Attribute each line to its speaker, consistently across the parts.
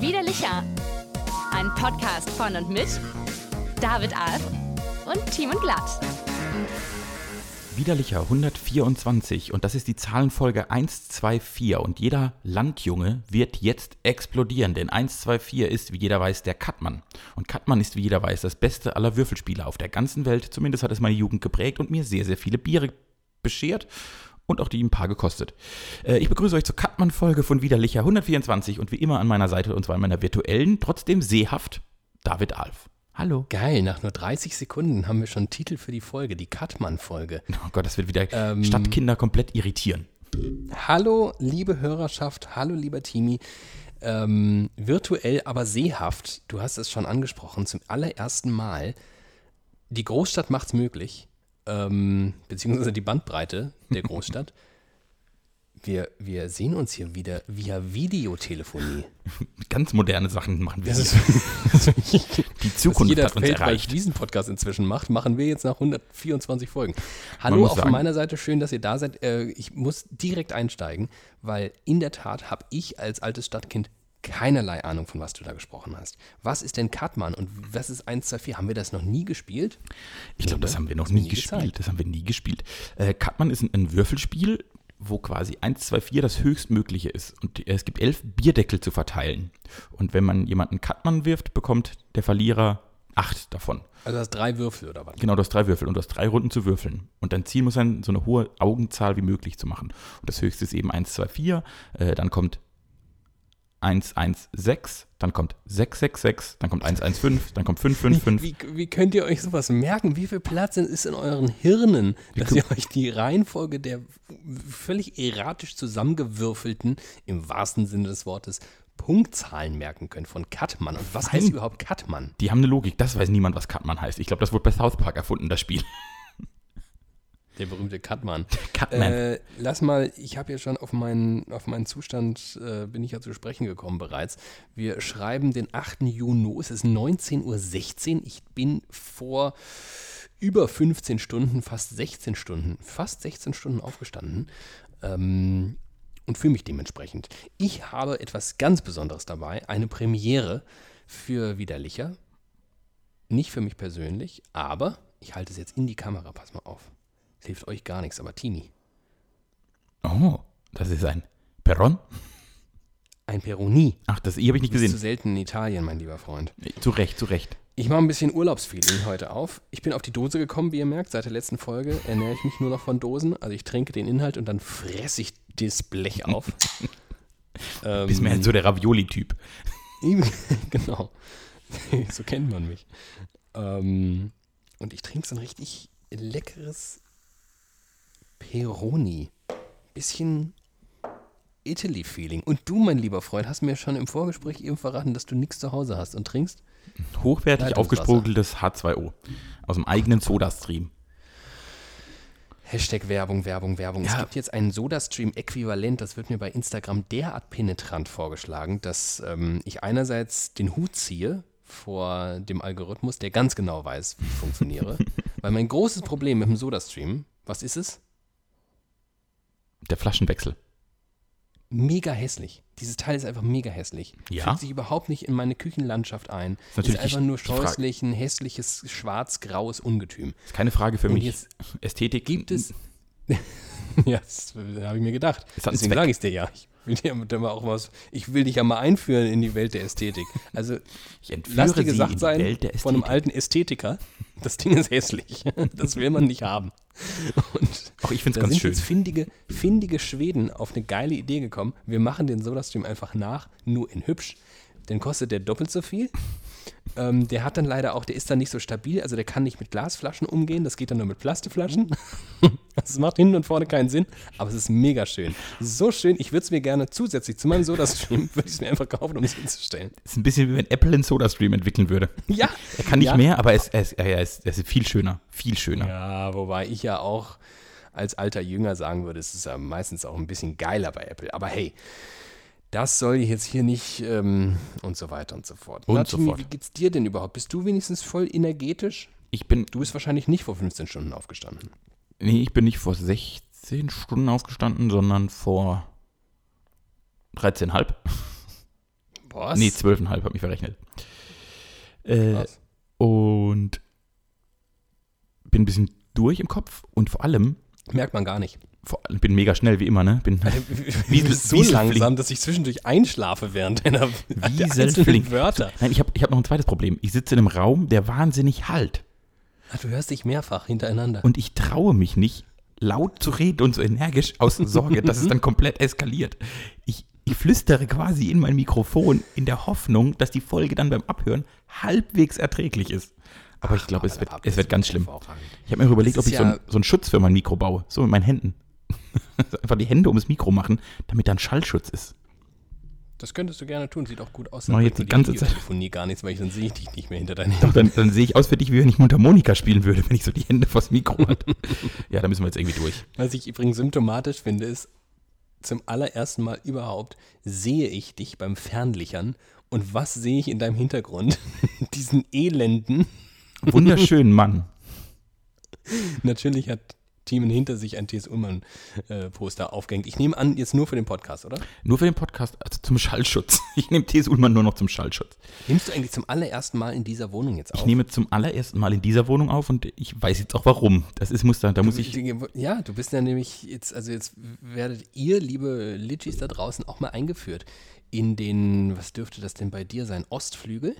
Speaker 1: Widerlicher. Ein Podcast von und mit David Alf und Timon Glatt.
Speaker 2: Widerlicher 124 und das ist die Zahlenfolge 124 und jeder Landjunge wird jetzt explodieren, denn 124 ist, wie jeder weiß, der Katmann. Und Katmann ist, wie jeder weiß, das beste aller Würfelspieler auf der ganzen Welt. Zumindest hat es meine Jugend geprägt und mir sehr, sehr viele Biere beschert und auch die ein paar gekostet. Äh, ich begrüße euch zur Katmann-Folge von Widerlicher 124 und wie immer an meiner Seite, und zwar in meiner virtuellen, trotzdem sehhaft, David Alf. Hallo.
Speaker 3: Geil, nach nur 30 Sekunden haben wir schon einen Titel für die Folge, die Katmann-Folge.
Speaker 2: Oh Gott, das wird wieder ähm, Stadtkinder komplett irritieren.
Speaker 3: Hallo, liebe Hörerschaft, hallo, lieber Timi. Ähm, virtuell, aber sehhaft, du hast es schon angesprochen, zum allerersten Mal. Die Großstadt macht's möglich, ähm, beziehungsweise die Bandbreite der Großstadt. Wir, wir sehen uns hier wieder via Videotelefonie.
Speaker 2: Ganz moderne Sachen machen wir.
Speaker 3: Das ist,
Speaker 2: die Zukunft
Speaker 3: jeder
Speaker 2: hat uns erreicht.
Speaker 3: diesen Podcast inzwischen macht, machen wir jetzt nach 124 Folgen. Hallo auch von meiner Seite, schön, dass ihr da seid. Äh, ich muss direkt einsteigen, weil in der Tat habe ich als altes Stadtkind keinerlei Ahnung, von was du da gesprochen hast. Was ist denn Katman und was ist 1, 2, 4? Haben wir das noch nie gespielt?
Speaker 2: Ich glaube, das haben wir noch nie, nie gespielt. Das haben wir nie gespielt. Äh, Katman ist ein, ein Würfelspiel, wo quasi 1, 2, 4 das höchstmögliche ist. Und es gibt elf Bierdeckel zu verteilen. Und wenn man jemanden Katmann wirft, bekommt der Verlierer acht davon.
Speaker 3: Also du hast drei Würfel oder was?
Speaker 2: Genau, du hast drei Würfel und du hast drei Runden zu würfeln. Und dein Ziel muss sein, so eine hohe Augenzahl wie möglich zu machen. Und das höchste ist eben 1, 2, 4. Äh, dann kommt 116, dann kommt 666, dann kommt 115, dann kommt 555.
Speaker 3: Wie, wie, könnt ihr euch sowas merken? Wie viel Platz ist in euren Hirnen, dass ihr euch die Reihenfolge der völlig erratisch zusammengewürfelten, im wahrsten Sinne des Wortes, Punktzahlen merken könnt von Katman. Und was heißt überhaupt Katman?
Speaker 2: Die haben eine Logik. Das weiß niemand, was Katman heißt. Ich glaube, das wurde bei South Park erfunden, das Spiel.
Speaker 3: Der berühmte Cutman.
Speaker 2: Cutman.
Speaker 3: Äh, lass mal, ich habe ja schon auf meinen, auf meinen Zustand, äh, bin ich ja zu sprechen gekommen bereits. Wir schreiben den 8. Juni, es ist 19.16 Uhr. Ich bin vor über 15 Stunden, fast 16 Stunden, fast 16 Stunden aufgestanden ähm, und fühle mich dementsprechend. Ich habe etwas ganz Besonderes dabei, eine Premiere für Widerlicher. Nicht für mich persönlich, aber ich halte es jetzt in die Kamera, pass mal auf. Das hilft euch gar nichts, aber Tini.
Speaker 2: Oh, das ist ein Perron?
Speaker 3: Ein Peroni.
Speaker 2: Ach, das habe ich nicht gesehen.
Speaker 3: Zu selten in Italien, mein lieber Freund.
Speaker 2: Zu Recht, zu Recht.
Speaker 3: Ich mache ein bisschen Urlaubsfeeling heute auf. Ich bin auf die Dose gekommen, wie ihr merkt. Seit der letzten Folge ernähre ich mich nur noch von Dosen. Also ich trinke den Inhalt und dann fresse ich das Blech auf.
Speaker 2: ähm, Bist mehr so der Ravioli-Typ.
Speaker 3: genau. so kennt man mich. Ähm, und ich trinke so ein richtig leckeres Peroni. Bisschen Italy-Feeling. Und du, mein lieber Freund, hast mir schon im Vorgespräch eben verraten, dass du nichts zu Hause hast und trinkst.
Speaker 2: Hochwertig aufgesprudeltes H2O. Aus dem eigenen Soda-Stream.
Speaker 3: Hashtag Werbung, Werbung, Werbung. Ja. Es gibt jetzt einen Soda-Stream-Äquivalent, das wird mir bei Instagram derart penetrant vorgeschlagen, dass ähm, ich einerseits den Hut ziehe vor dem Algorithmus, der ganz genau weiß, wie ich funktioniere. Weil mein großes Problem mit dem Soda-Stream, was ist es?
Speaker 2: Der Flaschenwechsel.
Speaker 3: Mega hässlich. Dieses Teil ist einfach mega hässlich.
Speaker 2: Ja?
Speaker 3: Fügt sich überhaupt nicht in meine Küchenlandschaft ein. Ist, natürlich ist einfach nur scheußlich, ein hässliches, schwarz-graues Ungetüm.
Speaker 2: Ist keine Frage für Und mich. Ästhetik.
Speaker 3: Gibt es. ja, das habe ich mir gedacht. Deswegen sage ich es dir ja. Ich will dir mal auch was. Ich will dich ja mal einführen in die Welt der Ästhetik. Also, lass dir gesagt sein von einem alten Ästhetiker, das Ding ist hässlich. Das will man nicht haben.
Speaker 2: Und Auch ich finde es ganz
Speaker 3: sind
Speaker 2: schön.
Speaker 3: Jetzt findige, findige Schweden auf eine geile Idee gekommen. Wir machen den Soda-Stream einfach nach, nur in hübsch. Dann kostet der doppelt so viel. Ähm, der hat dann leider auch, der ist dann nicht so stabil, also der kann nicht mit Glasflaschen umgehen, das geht dann nur mit Plastikflaschen. das macht hinten und vorne keinen Sinn, aber es ist mega schön. So schön, ich würde es mir gerne zusätzlich zu meinem Soda-Stream, würde ich es mir einfach kaufen, um es hinzustellen.
Speaker 2: Ist ein bisschen wie wenn Apple einen Soda-Stream entwickeln würde.
Speaker 3: Ja.
Speaker 2: Er kann nicht
Speaker 3: ja.
Speaker 2: mehr, aber es, es, er ist, es ist viel schöner, viel schöner.
Speaker 3: Ja, wobei ich ja auch als alter Jünger sagen würde, es ist ja meistens auch ein bisschen geiler bei Apple. Aber hey, das soll ich jetzt hier nicht ähm, und so weiter und so fort.
Speaker 2: Und Martin, so fort.
Speaker 3: Wie geht's dir denn überhaupt? Bist du wenigstens voll energetisch?
Speaker 2: Ich bin.
Speaker 3: Du bist wahrscheinlich nicht vor 15 Stunden aufgestanden.
Speaker 2: Nee, ich bin nicht vor 16 Stunden aufgestanden, sondern vor 13,5.
Speaker 3: Was?
Speaker 2: Nee, 12,5 habe ich verrechnet. Äh,
Speaker 3: Was?
Speaker 2: und bin ein bisschen durch im Kopf und vor allem,
Speaker 3: Merkt man gar nicht.
Speaker 2: Bin mega schnell wie immer, ne? Bin
Speaker 3: Wie bist so
Speaker 2: Wieselflink.
Speaker 3: langsam, dass ich zwischendurch einschlafe während deiner
Speaker 2: Wieselflink.
Speaker 3: Wörter.
Speaker 2: Nein, ich habe ich hab noch ein zweites Problem. Ich sitze in einem Raum, der wahnsinnig halt.
Speaker 3: Ah, du hörst dich mehrfach hintereinander.
Speaker 2: Und ich traue mich nicht, laut zu reden und so energisch aus Sorge, dass es dann komplett eskaliert. Ich, ich flüstere quasi in mein Mikrofon in der Hoffnung, dass die Folge dann beim Abhören halbwegs erträglich ist. Aber ich glaube, es wird, es wird ganz schlimm. Ich habe mir überlegt, ob ich
Speaker 3: ist
Speaker 2: so,
Speaker 3: ja-
Speaker 2: einen, so einen Schutz für mein Mikro baue. So mit meinen Händen. Einfach die Hände ums Mikro machen, damit da ein Schallschutz ist.
Speaker 3: Das könntest du gerne tun, sieht auch gut aus.
Speaker 2: Ich jetzt die ganze Zeit.
Speaker 3: Telefonie gar nichts, weil ich, dann sehe ich dich nicht mehr hinter deinen
Speaker 2: Doch, dann, dann sehe ich aus für dich, wie wenn ich Mundharmonika spielen würde, wenn ich so die Hände vors Mikro hatte. ja, da müssen wir jetzt irgendwie durch.
Speaker 3: Was ich übrigens symptomatisch finde, ist, zum allerersten Mal überhaupt sehe ich dich beim Fernlichern und was sehe ich in deinem Hintergrund? Diesen elenden.
Speaker 2: Wunderschön, Mann.
Speaker 3: Natürlich hat Teamen hinter sich ein T.S. Ullmann-Poster aufgehängt. Ich nehme an, jetzt nur für den Podcast, oder?
Speaker 2: Nur für den Podcast, also zum Schallschutz. Ich nehme T.S. Ullmann nur noch zum Schallschutz.
Speaker 3: Nimmst du eigentlich zum allerersten Mal in dieser Wohnung jetzt auf?
Speaker 2: Ich nehme zum allerersten Mal in dieser Wohnung auf und ich weiß jetzt auch warum. Das ist Muster, da muss ich.
Speaker 3: Ja, du bist ja nämlich jetzt, also jetzt werdet ihr, liebe Litchis da draußen, auch mal eingeführt in den, was dürfte das denn bei dir sein, Ostflügel?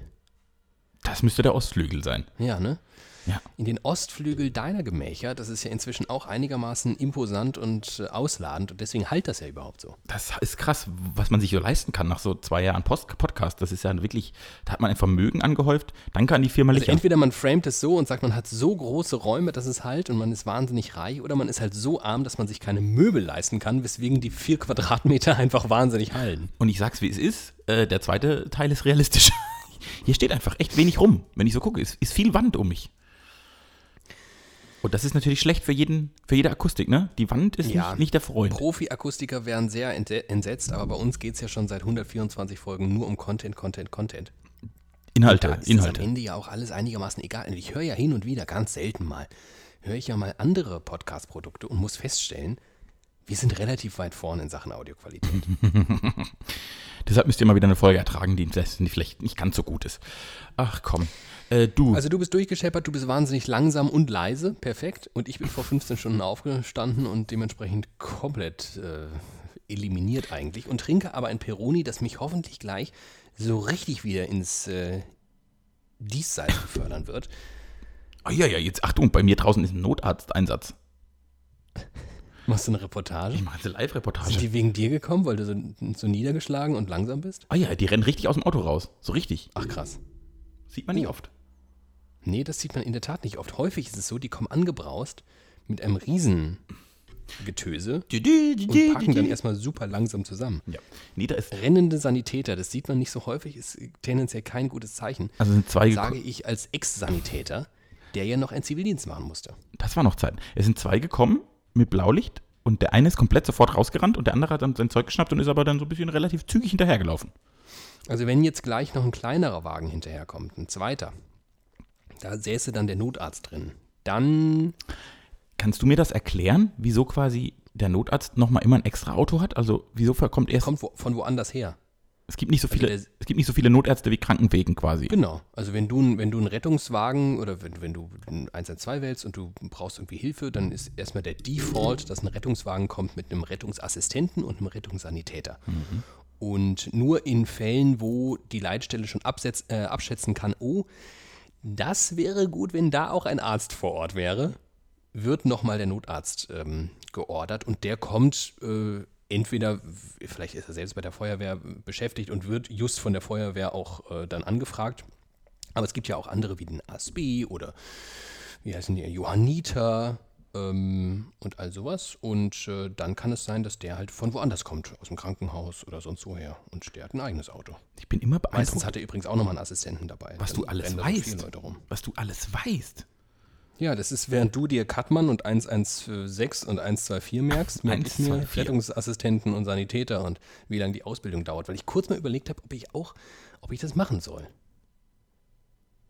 Speaker 2: Das müsste der Ostflügel sein.
Speaker 3: Ja, ne?
Speaker 2: Ja.
Speaker 3: In den Ostflügel deiner Gemächer, das ist ja inzwischen auch einigermaßen imposant und äh, ausladend und deswegen halt das ja überhaupt so.
Speaker 2: Das ist krass, was man sich so leisten kann nach so zwei Jahren Post Podcast. Das ist ja wirklich, da hat man ein Vermögen angehäuft. Danke an die Firma
Speaker 3: Also
Speaker 2: Licher.
Speaker 3: entweder man framet es so und sagt, man hat so große Räume, dass es halt und man ist wahnsinnig reich, oder man ist halt so arm, dass man sich keine Möbel leisten kann, weswegen die vier Quadratmeter einfach wahnsinnig hallen.
Speaker 2: Und ich sag's, wie es ist. Äh, der zweite Teil ist realistisch. Hier steht einfach echt wenig rum. Wenn ich so gucke, ist, ist viel Wand um mich. Und das ist natürlich schlecht für jeden, für jede Akustik, ne? Die Wand ist
Speaker 3: Ja.
Speaker 2: nicht, nicht der Freund.
Speaker 3: Profi-Akustiker wären sehr entsetzt, aber bei uns geht es ja schon seit 124 Folgen nur um Content, Content, Content.
Speaker 2: Inhalte,
Speaker 3: Da ist
Speaker 2: Inhalte.
Speaker 3: am Ende ja auch alles einigermaßen egal. Und ich höre ja hin und wieder, ganz selten mal, höre ich ja mal andere Podcast-Produkte und muss feststellen, wir sind relativ weit vorne in Sachen Audioqualität.
Speaker 2: Deshalb müsst ihr mal wieder eine Folge ertragen, die vielleicht nicht ganz so gut ist. Ach komm. Äh, du,
Speaker 3: Also du bist durchgescheppert, du bist wahnsinnig langsam und leise, perfekt. Und ich bin vor 15 Stunden aufgestanden und dementsprechend komplett äh, eliminiert eigentlich. Und trinke aber ein Peroni, das mich hoffentlich gleich so richtig wieder ins äh, Diesseits befördern wird.
Speaker 2: oh, ja, ja, jetzt Achtung, bei mir draußen ist ein Notarzteinsatz.
Speaker 3: Machst du eine Reportage?
Speaker 2: Ich mache jetzt eine
Speaker 3: Sind
Speaker 2: Live-Reportage.
Speaker 3: die wegen dir gekommen, weil du so, so niedergeschlagen und langsam bist?
Speaker 2: Ah ja, die rennen richtig aus dem Auto raus. So richtig.
Speaker 3: Ach krass.
Speaker 2: Sieht man nicht oft.
Speaker 3: Nee, das sieht man in der Tat nicht oft. Häufig ist es so, die kommen angebraust mit einem riesen Getöse und packen dann erstmal super langsam zusammen.
Speaker 2: Ja. Nee, da ist,
Speaker 3: Rennende Sanitäter, das sieht man nicht so häufig, ist tendenziell kein gutes Zeichen.
Speaker 2: also sind zwei
Speaker 3: Sage ich als Ex-Sanitäter, der ja noch einen Zivildienst machen musste.
Speaker 2: Das war noch Zeit. Es sind zwei gekommen mit Blaulicht und der eine ist komplett sofort rausgerannt und der andere hat dann sein Zeug geschnappt und ist aber dann so ein bisschen relativ zügig hinterhergelaufen.
Speaker 3: Also wenn jetzt gleich noch ein kleinerer Wagen hinterherkommt, ein zweiter, da säße dann der Notarzt drin. Dann
Speaker 2: Kannst du mir das erklären, wieso quasi der Notarzt nochmal immer ein extra Auto hat? Also wieso kommt erst.
Speaker 3: kommt wo, von woanders her.
Speaker 2: Es, gibt nicht so
Speaker 3: also
Speaker 2: viele,
Speaker 3: der-
Speaker 2: es gibt nicht so viele Notärzte wie Krankenwegen quasi.
Speaker 3: Genau. Also wenn du, wenn du einen Rettungswagen oder wenn, wenn du ein 112 wählst und du brauchst irgendwie Hilfe, dann ist erstmal der Default, dass ein Rettungswagen kommt mit einem Rettungsassistenten und einem Rettungssanitäter. Und nur in Fällen, wo die Leitstelle schon absetz, äh, abschätzen kann, oh, das wäre gut, wenn da auch ein Arzt vor Ort wäre, wird nochmal der Notarzt ähm, geordert und der kommt äh, entweder, vielleicht ist er selbst bei der Feuerwehr beschäftigt und wird just von der Feuerwehr auch äh, dann angefragt. Aber es gibt ja auch andere wie den ASB oder wie heißen die, Johanniter ähm, und all sowas. Und äh, dann kann es sein, dass der halt von woanders kommt, aus dem Krankenhaus oder sonst woher. Und der hat ein eigenes Auto.
Speaker 2: Ich bin immer
Speaker 3: Meistens
Speaker 2: beeindruckt,
Speaker 3: hat er übrigens auch nochmal einen Assistenten dabei.
Speaker 2: was
Speaker 3: Dann
Speaker 2: du alles weißt. Was du alles weißt.
Speaker 3: Ja, das ist, während du dir Katmann und 116 und 124 merkst, merke ich mir
Speaker 2: 124.
Speaker 3: Rettungsassistenten und Sanitäter und wie lange die Ausbildung dauert, weil ich kurz mal überlegt habe, ob ich auch, ob ich das machen soll.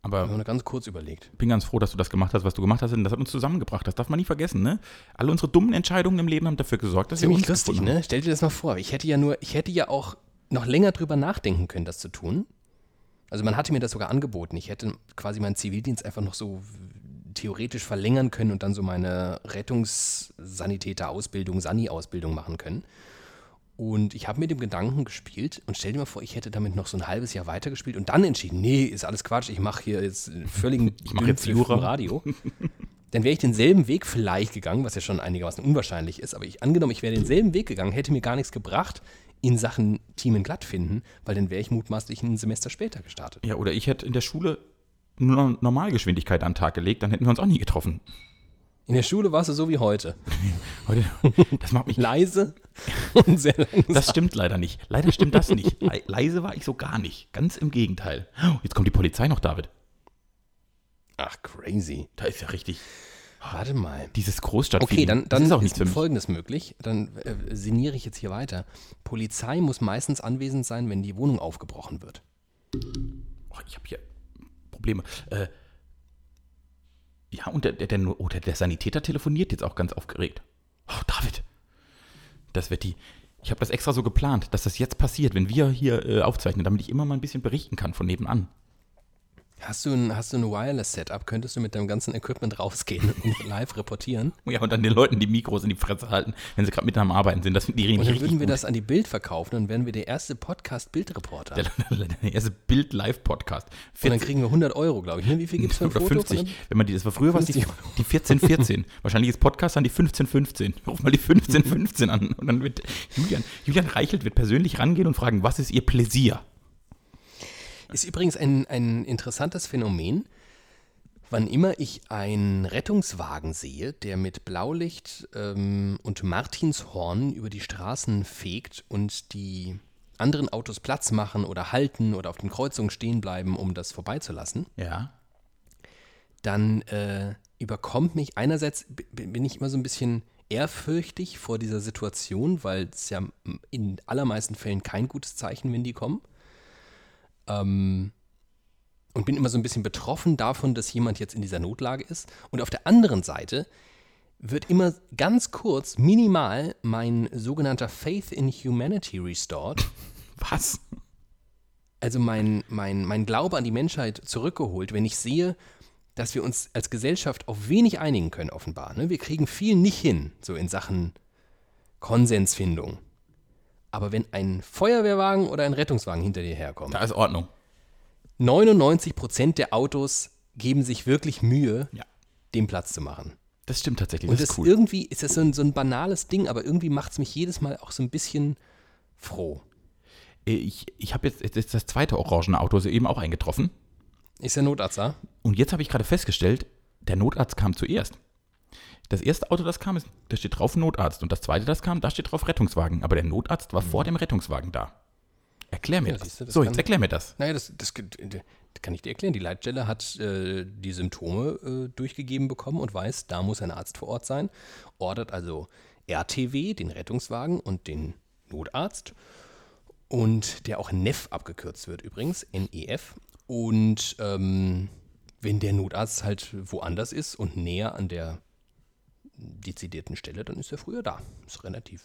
Speaker 2: Aber
Speaker 3: Nur ganz kurz überlegt.
Speaker 2: bin ganz froh, dass du das gemacht hast, was du gemacht hast, denn das hat uns zusammengebracht. Das darf man nie vergessen, ne? Alle unsere dummen Entscheidungen im Leben haben dafür gesorgt, dass wir
Speaker 3: Ziemlich
Speaker 2: uns
Speaker 3: lustig,
Speaker 2: gefunden haben.
Speaker 3: ne? Stell dir das mal vor. Ich hätte ja nur, ich hätte ja auch noch länger drüber nachdenken können, das zu tun. Also man hatte mir das sogar angeboten. Ich hätte quasi meinen Zivildienst einfach noch so theoretisch verlängern können und dann so meine Rettungssanitäter-Ausbildung, Sani-Ausbildung machen können. Und ich habe mit dem Gedanken gespielt und stell dir mal vor, ich hätte damit noch so ein halbes Jahr weitergespielt und dann entschieden, nee, ist alles Quatsch, ich mache hier jetzt völligen
Speaker 2: Ich mach jetzt Jura.
Speaker 3: Radio. Dann wäre ich denselben Weg vielleicht gegangen, was ja schon einigermaßen unwahrscheinlich ist, aber ich angenommen, ich wäre denselben Weg gegangen, hätte mir gar nichts gebracht in Sachen Team glatt finden, weil dann wäre ich mutmaßlich ein Semester später gestartet.
Speaker 2: Ja, oder ich hätte in der Schule Normalgeschwindigkeit an den Tag gelegt, dann hätten wir uns auch nie getroffen.
Speaker 3: In der Schule warst du so wie heute.
Speaker 2: Heute, das macht mich.
Speaker 3: Leise und sehr langsam.
Speaker 2: Das stimmt leider nicht. Leider stimmt das nicht. Le leise war ich so gar nicht. Ganz im Gegenteil. Oh, Jetzt kommt die Polizei noch, David.
Speaker 3: Ach, crazy.
Speaker 2: Da ist ja richtig.
Speaker 3: Warte mal.
Speaker 2: Dieses Großstadt.
Speaker 3: Okay, dann, dann
Speaker 2: ist auch
Speaker 3: ist,
Speaker 2: nichts für mich.
Speaker 3: Folgendes möglich. Dann äh, sinniere ich jetzt hier weiter. Polizei muss meistens anwesend sein, wenn die Wohnung aufgebrochen wird.
Speaker 2: Oh, ich habe hier Probleme. Äh, ja, und der, der, oh, der, der Sanitäter telefoniert jetzt auch ganz aufgeregt. Oh, David. Das wird die. Ich habe das extra so geplant, dass das jetzt passiert, wenn wir hier äh, aufzeichnen, damit ich immer mal ein bisschen berichten kann von nebenan.
Speaker 3: Hast du ein, hast du ein Wireless-Setup? Könntest du mit deinem ganzen Equipment rausgehen und live reportieren?
Speaker 2: Ja, und dann den Leuten die Mikros in die Fresse halten, wenn sie gerade mitten am Arbeiten sind. Das die
Speaker 3: Und dann würden wir
Speaker 2: gut.
Speaker 3: das an die Bild verkaufen und wären wir der erste Podcast-Bildreporter.
Speaker 2: Der, der erste Bild-Live-Podcast.
Speaker 3: Und dann kriegen wir 100 Euro, glaube ich. Ne? Wie viel gibt es für ein
Speaker 2: oder
Speaker 3: Foto?
Speaker 2: 50.
Speaker 3: Von einem-
Speaker 2: Wenn man die, das war früher was die,
Speaker 3: 50
Speaker 2: die 1414. Wahrscheinlich ist Podcast dann die 1515. Ruf mal die 1515 an. Und dann wird Julian, Julian Reichelt wird persönlich rangehen und fragen, was ist ihr Pläsier?
Speaker 3: Ist übrigens ein, ein interessantes Phänomen. Wann immer ich einen Rettungswagen sehe, der mit Blaulicht ähm, und Martinshorn über die Straßen fegt und die anderen Autos Platz machen oder halten oder auf den Kreuzungen stehen bleiben, um das vorbeizulassen,
Speaker 2: Ja.
Speaker 3: dann äh, überkommt mich einerseits, bin ich immer so ein bisschen ehrfürchtig vor dieser Situation, weil es ja in allermeisten Fällen kein gutes Zeichen, wenn die kommen. Ähm, und bin immer so ein bisschen betroffen davon, dass jemand jetzt in dieser Notlage ist. Und auf der anderen Seite wird immer ganz kurz, minimal, mein sogenannter Faith in Humanity restored.
Speaker 2: Was?
Speaker 3: also mein, mein, mein Glaube an die Menschheit zurückgeholt, wenn ich sehe, dass wir uns als Gesellschaft auf wenig einigen können, offenbar. Ne? Wir kriegen viel nicht hin, so in Sachen Konsensfindung. Aber wenn ein Feuerwehrwagen oder ein Rettungswagen hinter dir herkommt,
Speaker 2: Da ist Ordnung.
Speaker 3: 99 Prozent der Autos geben sich wirklich Mühe,
Speaker 2: Ja.
Speaker 3: dem Platz zu machen.
Speaker 2: Das stimmt tatsächlich.
Speaker 3: Und
Speaker 2: Das ist cool.
Speaker 3: irgendwie ist das so ein, so ein banales Ding, aber irgendwie macht es mich jedes Mal auch so ein bisschen froh.
Speaker 2: Äh, Ich, ich habe jetzt, jetzt ist das zweite orangene Auto soeben auch eingetroffen.
Speaker 3: Ist der Notarzt da?
Speaker 2: Und jetzt habe ich gerade festgestellt, der Notarzt kam zuerst. Das erste Auto, das kam, ist, da steht drauf Notarzt. Und das zweite, das kam, da steht drauf Rettungswagen. Aber der Notarzt war vor dem Rettungswagen da. Erklär mir
Speaker 3: Ja,
Speaker 2: das.
Speaker 3: du, das
Speaker 2: so, jetzt erklär mir das.
Speaker 3: Naja, das, das, das kann ich dir erklären. Die Leitstelle hat äh, die Symptome äh, durchgegeben bekommen und weiß, da muss ein Arzt vor Ort sein. Ordert also RTW, den Rettungswagen und den Notarzt. Und der auch NEF abgekürzt wird übrigens, NEF. Und ähm, wenn der Notarzt halt woanders ist und näher an der dezidierten Stelle, dann ist er früher da. Ist relativ.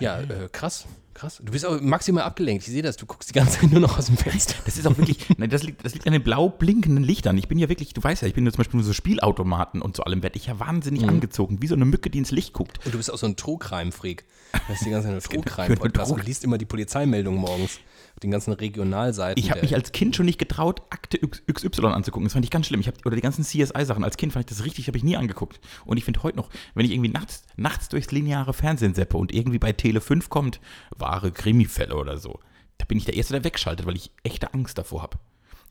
Speaker 3: Ja, äh, krass, krass. Du bist auch maximal abgelenkt. Ich sehe das. Du guckst die ganze Zeit nur noch aus dem Fenster.
Speaker 2: Das ist auch wirklich, nein, das liegt, das liegt an den blau blinkenden Lichtern. Ich bin ja wirklich, du weißt ja, ich bin ja zum Beispiel nur so Spielautomaten und zu allem werde ich ja wahnsinnig
Speaker 3: Mhm.
Speaker 2: angezogen, wie so eine Mücke, die ins Licht guckt.
Speaker 3: Und du bist auch so ein True-Crime-Freak. Du hast die ganze Zeit nur
Speaker 2: True-
Speaker 3: und liest immer die Polizeimeldungen morgens. Den ganzen Regionalseiten.
Speaker 2: Ich habe mich als Kind schon nicht getraut, Akte XY anzugucken. Das fand ich ganz schlimm. Ich hab, oder die ganzen CSI-Sachen. Als Kind fand ich das richtig, habe ich nie angeguckt. Und ich finde heute noch, wenn ich irgendwie nachts, nachts durchs lineare Fernsehen seppe und irgendwie bei Tele 5 kommt, wahre Krimifälle oder so, da bin ich der Erste, der wegschaltet, weil ich echte Angst davor habe.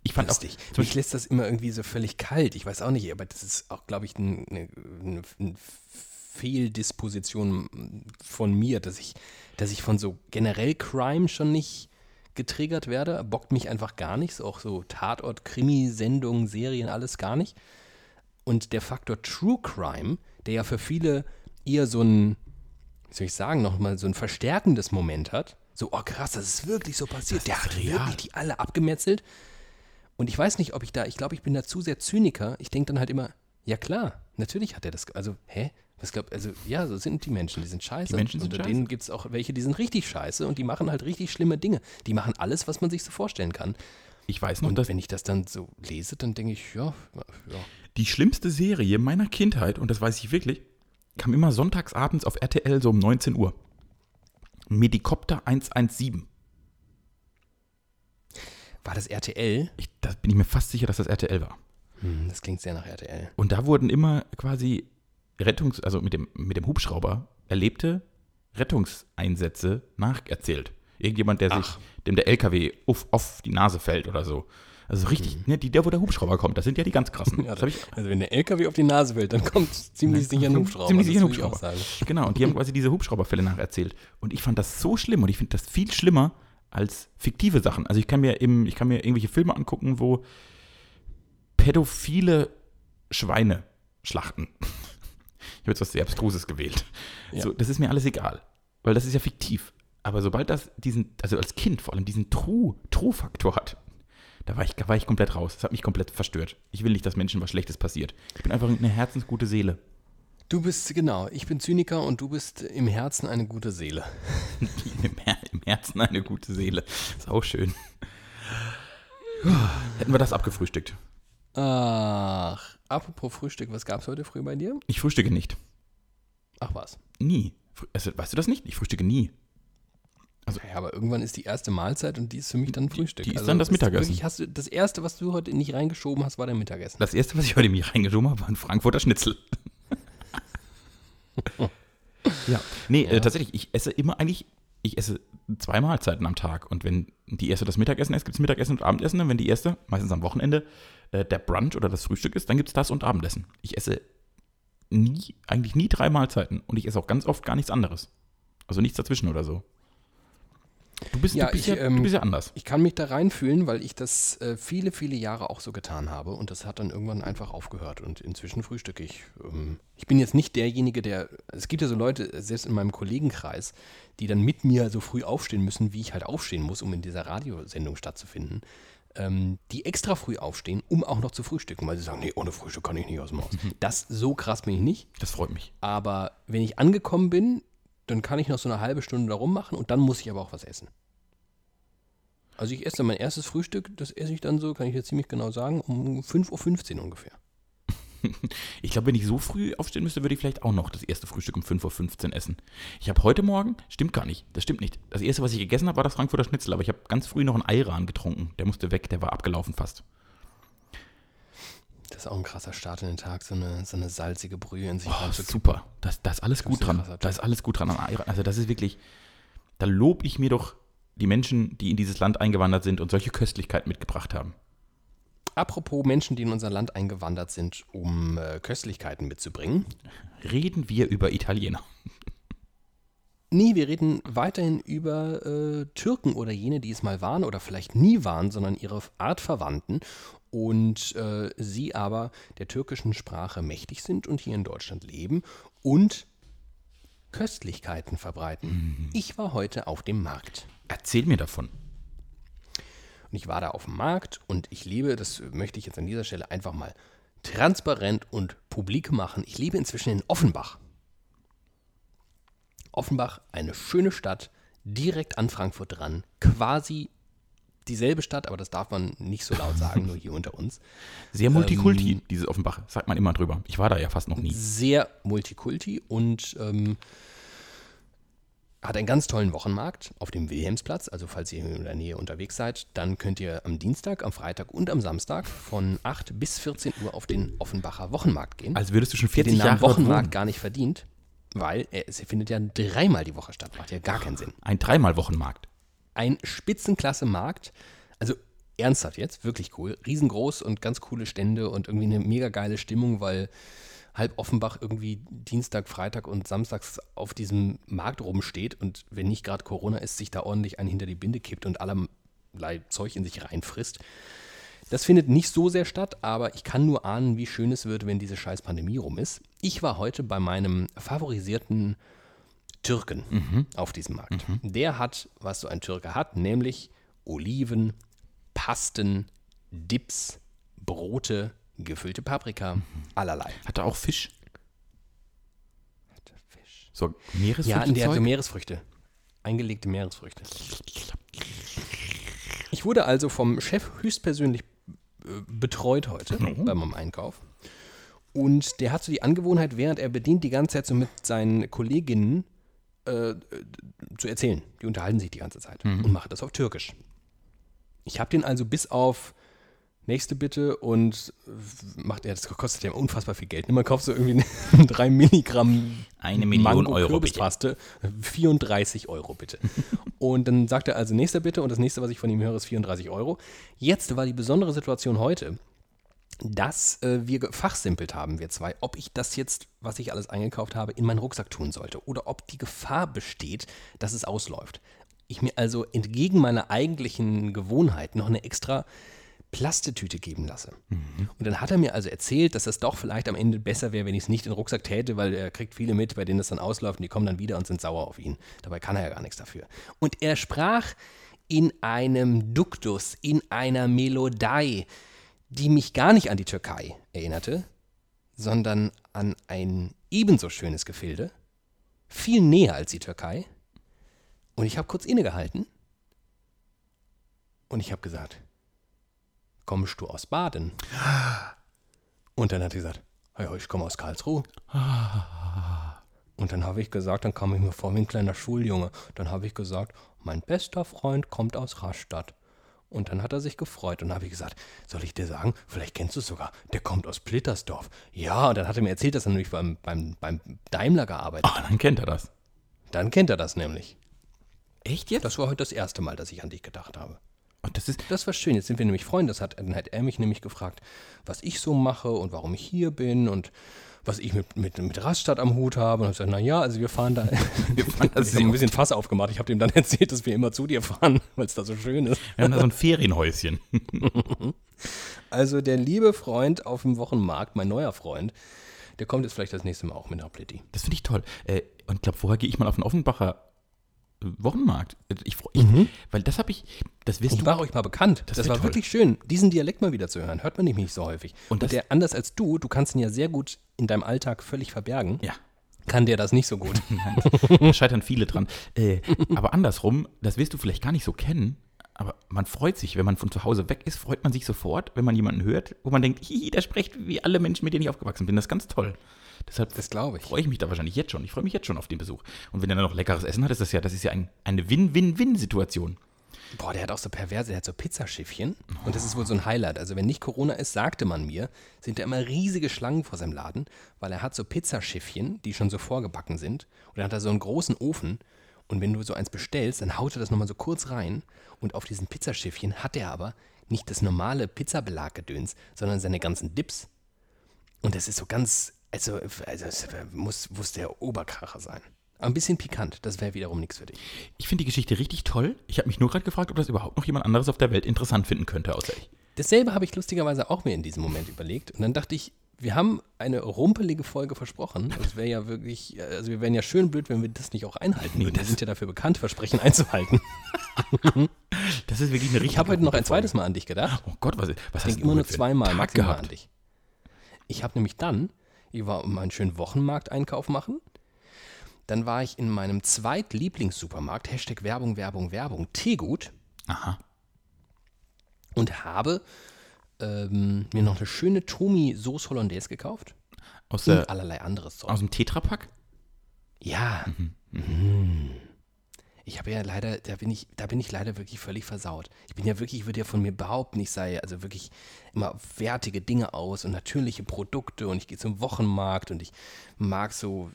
Speaker 2: Ich fand auch,
Speaker 3: Lustig.
Speaker 2: zum
Speaker 3: Mich lässt das immer irgendwie so völlig kalt. Ich weiß auch nicht, aber das ist auch, glaube ich, eine, eine, eine Fehldisposition von mir, dass ich, dass ich von so generell Crime schon nicht getriggert werde. Bockt mich einfach gar nicht. So auch so Tatort, Krimi-Sendungen, Serien, alles gar nicht. Und der Faktor True Crime, der ja für viele eher so ein, wie soll ich sagen, nochmal so ein verstärkendes Moment hat. So, oh krass, das ist wirklich so passiert.
Speaker 2: Das
Speaker 3: Der hat
Speaker 2: real.
Speaker 3: wirklich die alle abgemetzelt. Und ich weiß nicht, ob ich da, ich glaube, ich bin da zu sehr Zyniker. Ich denke dann halt immer, ja klar, natürlich hat er das, also, hä? Was glaub, also, ja, so sind die Menschen, die sind scheiße.
Speaker 2: Die Menschen sind
Speaker 3: Unter
Speaker 2: scheiße.
Speaker 3: denen gibt es auch welche, die sind richtig scheiße und die machen halt richtig schlimme Dinge. Die machen alles, was man sich so vorstellen kann.
Speaker 2: Ich weiß noch,
Speaker 3: Und
Speaker 2: dass
Speaker 3: wenn ich das dann so lese, dann denke ich, ja, ja.
Speaker 2: die schlimmste Serie meiner Kindheit, und das weiß ich wirklich, kam immer sonntagsabends auf RTL so um 19 Uhr. Medikopter 117.
Speaker 3: War das RTL?
Speaker 2: Ich, da bin ich mir fast sicher, dass das RTL war.
Speaker 3: Hm, das klingt sehr nach RTL.
Speaker 2: Und da wurden immer quasi Rettungs-, also mit dem, mit dem Hubschrauber erlebte Rettungseinsätze nacherzählt. Irgendjemand, der sich,
Speaker 3: Ach.
Speaker 2: dem der LKW auf, auf die Nase fällt oder so. Also richtig, ne, die, der, wo der Hubschrauber kommt, das sind ja die ganz krassen.
Speaker 3: Mhm. Ja,
Speaker 2: ich,
Speaker 3: also wenn der LKW auf die Nase fällt, dann kommt ziemlich sicher ein Hubschrauber.
Speaker 2: Ziemlich sicher ein Hubschrauber. Genau, und die haben quasi diese Hubschrauberfälle nacherzählt. Und ich fand das so schlimm und ich finde das viel schlimmer als fiktive Sachen. Also ich kann mir eben, ich kann mir irgendwelche Filme angucken, wo pädophile Schweine schlachten. Ich habe jetzt was sehr Abstruses gewählt.
Speaker 3: Ja.
Speaker 2: So, das ist mir alles egal, weil das ist ja fiktiv. Aber sobald das diesen, also als Kind vor allem diesen True, True-Faktor hat, da war, ich, da war ich komplett raus. Das hat mich komplett verstört. Ich will nicht, dass Menschen was Schlechtes passiert. Ich bin einfach eine herzensgute Seele.
Speaker 3: Du bist, genau, ich bin Zyniker und du bist im Herzen eine gute Seele.
Speaker 2: Im, Her Im Herzen eine gute Seele. Ist auch schön. Hätten wir das abgefrühstückt.
Speaker 3: Ach, apropos Frühstück, was gab's heute früh bei dir?
Speaker 2: Ich frühstücke nicht.
Speaker 3: Ach was.
Speaker 2: Nie. Also, weißt du das nicht? Ich frühstücke nie.
Speaker 3: Ja, aber irgendwann ist die erste Mahlzeit und die ist für mich dann Frühstück.
Speaker 2: die ist dann das Mittagessen.
Speaker 3: Wirklich, hast du, das erste, was du heute nicht reingeschoben hast, war dein Mittagessen.
Speaker 2: Das erste, was ich heute in mich reingeschoben habe, war ein Frankfurter Schnitzel. ja. Nee, Äh, tatsächlich, ich esse immer eigentlich, ich esse zwei Mahlzeiten am Tag. Und wenn die erste das Mittagessen ist, gibt es Mittagessen und Abendessen. Und wenn die erste, meistens am Wochenende, äh, der Brunch oder das Frühstück ist, dann gibt es das und Abendessen. Ich esse nie, eigentlich nie drei Mahlzeiten. Und ich esse auch ganz oft gar nichts anderes. Also nichts dazwischen oder so. Du bist,
Speaker 3: Ja,
Speaker 2: du bist,
Speaker 3: ich,
Speaker 2: ja,
Speaker 3: ähm,
Speaker 2: du bist ja anders.
Speaker 3: Ich kann mich da reinfühlen, weil ich das äh, viele, viele Jahre auch so getan habe und das hat dann irgendwann einfach aufgehört und inzwischen frühstücke ich. Ähm, ich bin jetzt nicht derjenige, der, es gibt ja so Leute, selbst in meinem Kollegenkreis, die dann mit mir so früh aufstehen müssen, wie ich halt aufstehen muss, um in dieser Radiosendung stattzufinden, ähm, die extra früh aufstehen, um auch noch zu frühstücken, weil sie sagen, nee, ohne Frühstück kann ich nicht aus dem Haus. Das, so krass bin ich nicht.
Speaker 2: Das freut mich.
Speaker 3: Aber wenn ich angekommen bin, dann kann ich noch so eine halbe Stunde da rummachen und dann muss ich aber auch was essen. Also ich esse dann mein erstes Frühstück, das esse ich dann so, kann ich jetzt ziemlich genau sagen, um 5.15 Uhr ungefähr.
Speaker 2: Ich glaube, wenn ich so früh aufstehen müsste, würde ich vielleicht auch noch das erste Frühstück um 5.15 Uhr essen. Ich habe heute Morgen, stimmt gar nicht, das stimmt nicht. Das erste, was ich gegessen habe, war das Frankfurter Schnitzel, aber ich habe ganz früh noch einen Eiran getrunken. Der musste weg, der war abgelaufen fast.
Speaker 3: Das ist auch ein krasser Start in den Tag, so eine, so eine salzige Brühe in sich
Speaker 2: Oh, super. Das, da ist alles gut dran. Da ist alles gut dran. Also das ist wirklich, da lobe ich mir doch die Menschen, die in dieses Land eingewandert sind und solche Köstlichkeiten mitgebracht haben.
Speaker 3: Apropos Menschen, die in unser Land eingewandert sind, um äh, Köstlichkeiten mitzubringen.
Speaker 2: Reden wir über Italiener.
Speaker 3: Nee, wir reden weiterhin über äh, Türken oder jene, die es mal waren oder vielleicht nie waren, sondern ihre Artverwandten und äh, sie aber der türkischen Sprache mächtig sind und hier in Deutschland leben und Köstlichkeiten verbreiten. Ich war heute auf dem Markt.
Speaker 2: Erzähl mir davon.
Speaker 3: Und ich war da auf dem Markt und ich lebe, das möchte ich jetzt an dieser Stelle einfach mal transparent und publik machen. Ich lebe inzwischen in Offenbach. Offenbach, eine schöne Stadt, direkt an Frankfurt dran, quasi dieselbe Stadt, aber das darf man nicht so laut sagen, nur hier unter uns.
Speaker 2: Sehr multikulti, dieses Offenbach. Sagt man immer drüber. Ich war da ja fast noch nie.
Speaker 3: Sehr multikulti und ähm, hat einen ganz tollen Wochenmarkt auf dem Wilhelmsplatz. Also falls ihr in der Nähe unterwegs seid, dann könnt ihr am Dienstag, am Freitag und am Samstag von 8 bis 14 Uhr auf den Offenbacher Wochenmarkt gehen.
Speaker 2: Als würdest du schon
Speaker 3: der
Speaker 2: 40
Speaker 3: den Namen
Speaker 2: Jahre
Speaker 3: Wochenmarkt gar nicht verdient, weil er, es findet ja dreimal die Woche statt. Macht ja gar keinen Sinn.
Speaker 2: Ein dreimal Wochenmarkt.
Speaker 3: Ein Spitzenklasse-Markt. Also ernsthaft jetzt, wirklich cool. Riesengroß und ganz coole Stände und irgendwie eine mega geile Stimmung, weil halb Offenbach irgendwie Dienstag, Freitag und Samstags auf diesem Markt rumsteht und wenn nicht gerade Corona ist, sich da ordentlich einen hinter die Binde kippt und allerlei Zeug in sich reinfrisst. Das findet nicht so sehr statt, aber ich kann nur ahnen, wie schön es wird, wenn diese scheiß Pandemie rum ist. Ich war heute bei meinem favorisierten Türken auf diesem Markt. Der hat, was so ein Türke hat, nämlich Oliven, Pasten, Dips, Brote, gefüllte Paprika, allerlei.
Speaker 2: Hat er auch Fisch?
Speaker 3: Fisch.
Speaker 2: So Meeresfrüchte?
Speaker 3: Ja, der hatte Meeresfrüchte. Eingelegte Meeresfrüchte. Ich wurde also vom Chef höchstpersönlich äh, betreut heute
Speaker 2: Mhm.
Speaker 3: bei meinem Einkauf. Und der hat so die Angewohnheit, während er bedient, die ganze Zeit so mit seinen Kolleginnen äh, zu erzählen. Die unterhalten sich die ganze Zeit und machen das auf Türkisch. Ich habe den also bis auf nächste Bitte und macht er, das kostet ja unfassbar viel Geld. Man kauft so irgendwie 3 Milligramm
Speaker 2: Eine Million
Speaker 3: Mango
Speaker 2: Euro,
Speaker 3: Kürbispaste, 34 Euro bitte. und dann sagt er also nächster bitte und das nächste, was ich von ihm höre, ist 34 Euro. Jetzt war die besondere Situation heute, dass äh, wir fachsimpelt haben, wir zwei, ob ich das jetzt, was ich alles eingekauft habe, in meinen Rucksack tun sollte oder ob die Gefahr besteht, dass es ausläuft. Ich mir also entgegen meiner eigentlichen Gewohnheit noch eine extra Plastetüte geben lasse. Und dann hat er mir also erzählt, dass das doch vielleicht am Ende besser wäre, wenn ich es nicht in den Rucksack täte, weil er kriegt viele mit, bei denen es dann ausläuft und die kommen dann wieder und sind sauer auf ihn. Dabei kann er ja gar nichts dafür. Und er sprach in einem Duktus, in einer Melodie, die mich gar nicht an die Türkei erinnerte, sondern an ein ebenso schönes Gefilde, viel näher als die Türkei. Und ich habe kurz innegehalten und ich habe gesagt, kommst du aus Baden? Und dann hat er gesagt, ich komme aus Karlsruhe. Und dann habe ich gesagt, dann kam ich mir vor wie ein kleiner Schuljunge. Dann habe ich gesagt, mein bester Freund kommt aus Rastatt. Und dann hat er sich gefreut. Und habe ich gesagt, soll ich dir sagen, vielleicht kennst du es sogar, der kommt aus Plittersdorf. Ja, und dann hat er mir erzählt, dass er nämlich beim, beim, beim Daimler gearbeitet hat.
Speaker 2: Ah, dann kennt er das.
Speaker 3: Dann kennt er das nämlich.
Speaker 2: Echt jetzt?
Speaker 3: Das war heute das erste Mal, dass ich an dich gedacht habe.
Speaker 2: Und das ist,
Speaker 3: Das war schön. Jetzt sind wir nämlich Freunde. Das hat, dann hat er mich nämlich gefragt, was ich so mache und warum ich hier bin und was ich mit, mit, mit Raststadt am Hut habe. Und ich gesagt, naja, also wir fahren da.
Speaker 2: wir fahren da
Speaker 3: habe ein bisschen Fass aufgemacht. Ich habe dem dann erzählt, dass wir immer zu dir fahren, weil es da so schön ist.
Speaker 2: Wir haben da so ein Ferienhäuschen.
Speaker 3: Also der liebe Freund auf dem Wochenmarkt, mein neuer Freund, der kommt jetzt vielleicht das nächste Mal auch mit nach Plitti.
Speaker 2: Das finde ich toll. Äh, und ich glaube, vorher gehe ich mal auf den Offenbacher Wochenmarkt. Ich, ich, Weil das habe ich, das wirst
Speaker 3: Ich
Speaker 2: du.
Speaker 3: war euch mal bekannt.
Speaker 2: Das
Speaker 3: Das, war
Speaker 2: toll.
Speaker 3: wirklich schön, diesen Dialekt mal wieder zu hören. Hört man nämlich nicht so häufig.
Speaker 2: Und
Speaker 3: Und, der, anders als du, du kannst ihn ja sehr gut in deinem Alltag völlig verbergen,
Speaker 2: Ja,
Speaker 3: kann der das nicht so gut.
Speaker 2: da scheitern viele dran. Äh, aber andersrum, das wirst du vielleicht gar nicht so kennen, aber man freut sich, wenn man von zu Hause weg ist, freut man sich sofort, wenn man jemanden hört, wo man denkt, hihi, der spricht wie alle Menschen, mit denen ich aufgewachsen bin. Das ist ganz toll. Deshalb
Speaker 3: Das glaube ich.
Speaker 2: freue ich mich da wahrscheinlich jetzt schon. Ich freue mich jetzt schon auf den Besuch. Und wenn er dann noch leckeres Essen hat, ist das ja, das ist ja ein, eine Win-Win-Win-Situation.
Speaker 3: Boah, der hat auch so perverse, der hat so Pizzaschiffchen. Und das ist wohl so ein Highlight. Also wenn nicht Corona ist, sagte man mir, sind da immer riesige Schlangen vor seinem Laden, weil er hat so Pizzaschiffchen, die schon so vorgebacken sind. Und dann hat er so einen großen Ofen. Und wenn du so eins bestellst, dann haut er das nochmal so kurz rein. Und auf diesen Pizzaschiffchen hat er aber nicht das normale Pizzabelaggedöns, sondern seine ganzen Dips. Und das ist so ganz, also, also es muss, muss der Oberkracher sein. Aber ein bisschen pikant, das wäre wiederum nichts für dich.
Speaker 2: Ich finde die Geschichte richtig toll. Ich habe mich nur gerade gefragt, ob das überhaupt noch jemand anderes auf der Welt interessant finden könnte, außer ich.
Speaker 3: Dasselbe habe ich lustigerweise auch mir in diesem Moment überlegt. Und dann dachte ich, wir haben eine rumpelige Folge versprochen. Das wäre ja wirklich, also wir wären ja schön blöd, wenn wir das nicht auch einhalten. würden. Wir sind ja dafür bekannt, Versprechen einzuhalten.
Speaker 2: Das ist wirklich eine richtig
Speaker 3: Ich habe heute noch ein zweites Mal an dich gedacht.
Speaker 2: Oh Gott, was, was
Speaker 3: Ich
Speaker 2: hast
Speaker 3: denke
Speaker 2: du
Speaker 3: immer nur zweimal maximal
Speaker 2: gehabt?
Speaker 3: an dich. Ich habe nämlich dann, ich war um einen schönen Wochenmarkteinkauf machen. Dann war ich in meinem Zweitlieblingssupermarkt, Hashtag Werbung, Werbung, Werbung, Teegut.
Speaker 2: Aha.
Speaker 3: und habe ähm, mir noch eine schöne Tomi Sauce Hollandaise gekauft.
Speaker 2: Aus,
Speaker 3: Und
Speaker 2: der,
Speaker 3: allerlei anderes Zeug.
Speaker 2: aus dem Tetrapack?
Speaker 3: Ja. Mhm. Ich habe ja leider, da bin ich, da bin ich leider wirklich völlig versaut. Ich bin ja wirklich, ich würde ja von mir behaupten, ich sei also wirklich immer wertige Dinge aus und natürliche Produkte und ich gehe zum Wochenmarkt und ich mag so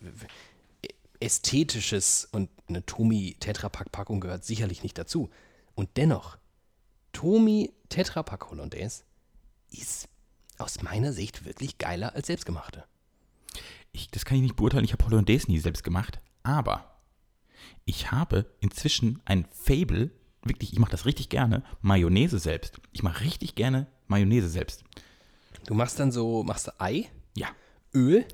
Speaker 3: ästhetisches und eine Tomi Tetrapack Packung gehört sicherlich nicht dazu. Und dennoch, Tomi Tetrapack Hollandaise ist aus meiner Sicht wirklich geiler als selbstgemachte.
Speaker 2: Ich, das kann ich nicht beurteilen, ich habe Hollandaise nie selbst gemacht. Aber ich habe inzwischen ein Fable, wirklich, ich mache das richtig gerne, Mayonnaise selbst. Ich mache richtig gerne Mayonnaise selbst.
Speaker 3: Du machst dann so, machst du Ei,
Speaker 2: Ja.
Speaker 3: Öl,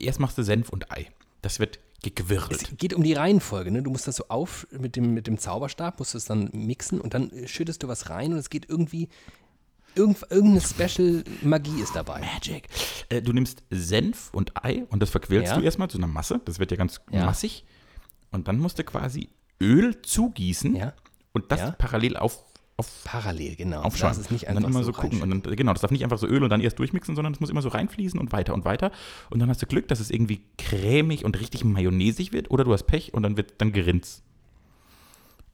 Speaker 2: Erst machst du Senf und Ei. Das wird gegewirrt.
Speaker 3: Es geht um die Reihenfolge, ne? Du musst das so auf mit dem, mit dem Zauberstab, musst du es dann mixen und dann schüttest du was rein und es geht irgendwie irgend, irgendeine Special-Magie ist dabei.
Speaker 2: Magic. Äh, du nimmst Senf und Ei und das verquälst
Speaker 3: Ja.
Speaker 2: du erstmal zu einer Masse. Das wird ja ganz
Speaker 3: Ja.
Speaker 2: massig. Und dann musst du quasi Öl zugießen
Speaker 3: Ja.
Speaker 2: und das
Speaker 3: Ja.
Speaker 2: parallel auf, auf
Speaker 3: Parallel, genau.
Speaker 2: aufschauen.
Speaker 3: Das ist nicht
Speaker 2: und dann
Speaker 3: einfach
Speaker 2: immer
Speaker 3: so
Speaker 2: so gucken. Und dann, genau, das darf nicht einfach so Öl und dann erst durchmixen, sondern es muss immer so reinfließen und weiter und weiter. Und dann hast du Glück, dass es irgendwie cremig und richtig mayonnaisig wird. Oder du hast Pech und dann wird dann gerinnt.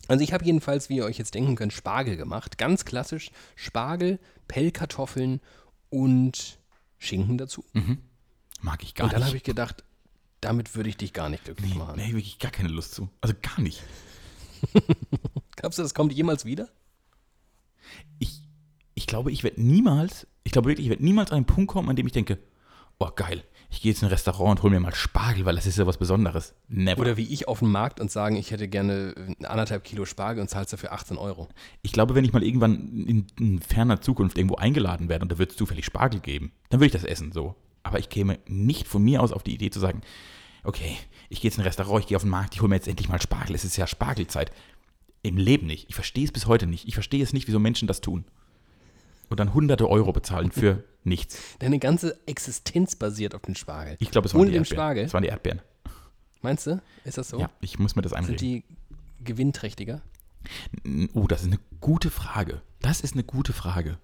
Speaker 3: Also ich habe jedenfalls, wie ihr euch jetzt denken könnt, Spargel gemacht. Ganz klassisch Spargel, Pellkartoffeln und Schinken dazu.
Speaker 2: Mag ich gar
Speaker 3: und dann
Speaker 2: nicht.
Speaker 3: habe ich gedacht, damit würde ich dich gar nicht glücklich
Speaker 2: nee,
Speaker 3: machen.
Speaker 2: nee, wirklich gar keine Lust zu. Also gar nicht.
Speaker 3: Glaubst du, das kommt jemals wieder?
Speaker 2: ich, ich glaube, ich werde niemals, ich glaube wirklich, ich werde niemals an einen Punkt kommen, an dem ich denke, oh geil, ich gehe jetzt in ein Restaurant und hole mir mal Spargel, weil das ist ja was Besonderes. Never.
Speaker 3: Oder wie ich auf dem Markt und sagen, ich hätte gerne äh, anderthalb Kilo Spargel und zahlst dafür 18 Euro.
Speaker 2: ich glaube, wenn ich mal irgendwann in, in ferner Zukunft irgendwo eingeladen werde und da wird es zufällig Spargel geben, dann würde ich das essen so. Aber ich käme nicht von mir aus auf die Idee zu sagen, okay, ich gehe jetzt in ein Restaurant, ich gehe auf den Markt, ich hole mir jetzt endlich mal Spargel, es ist ja Spargelzeit. Im Leben nicht. Ich verstehe es bis heute nicht. Ich verstehe es nicht, wieso Menschen das tun. Und dann hunderte Euro bezahlen für nichts.
Speaker 3: Deine ganze Existenz basiert auf den Spargel.
Speaker 2: Ich glaube, es waren
Speaker 3: Ohne
Speaker 2: die Erdbeeren.
Speaker 3: Spargel?
Speaker 2: Es waren die Erdbeeren.
Speaker 3: Meinst du? Ist das so?
Speaker 2: Ja, ich muss mir das
Speaker 3: Sind
Speaker 2: einreden.
Speaker 3: die gewinnträchtiger?
Speaker 2: Oh, das ist eine gute Frage. Das ist eine gute Frage.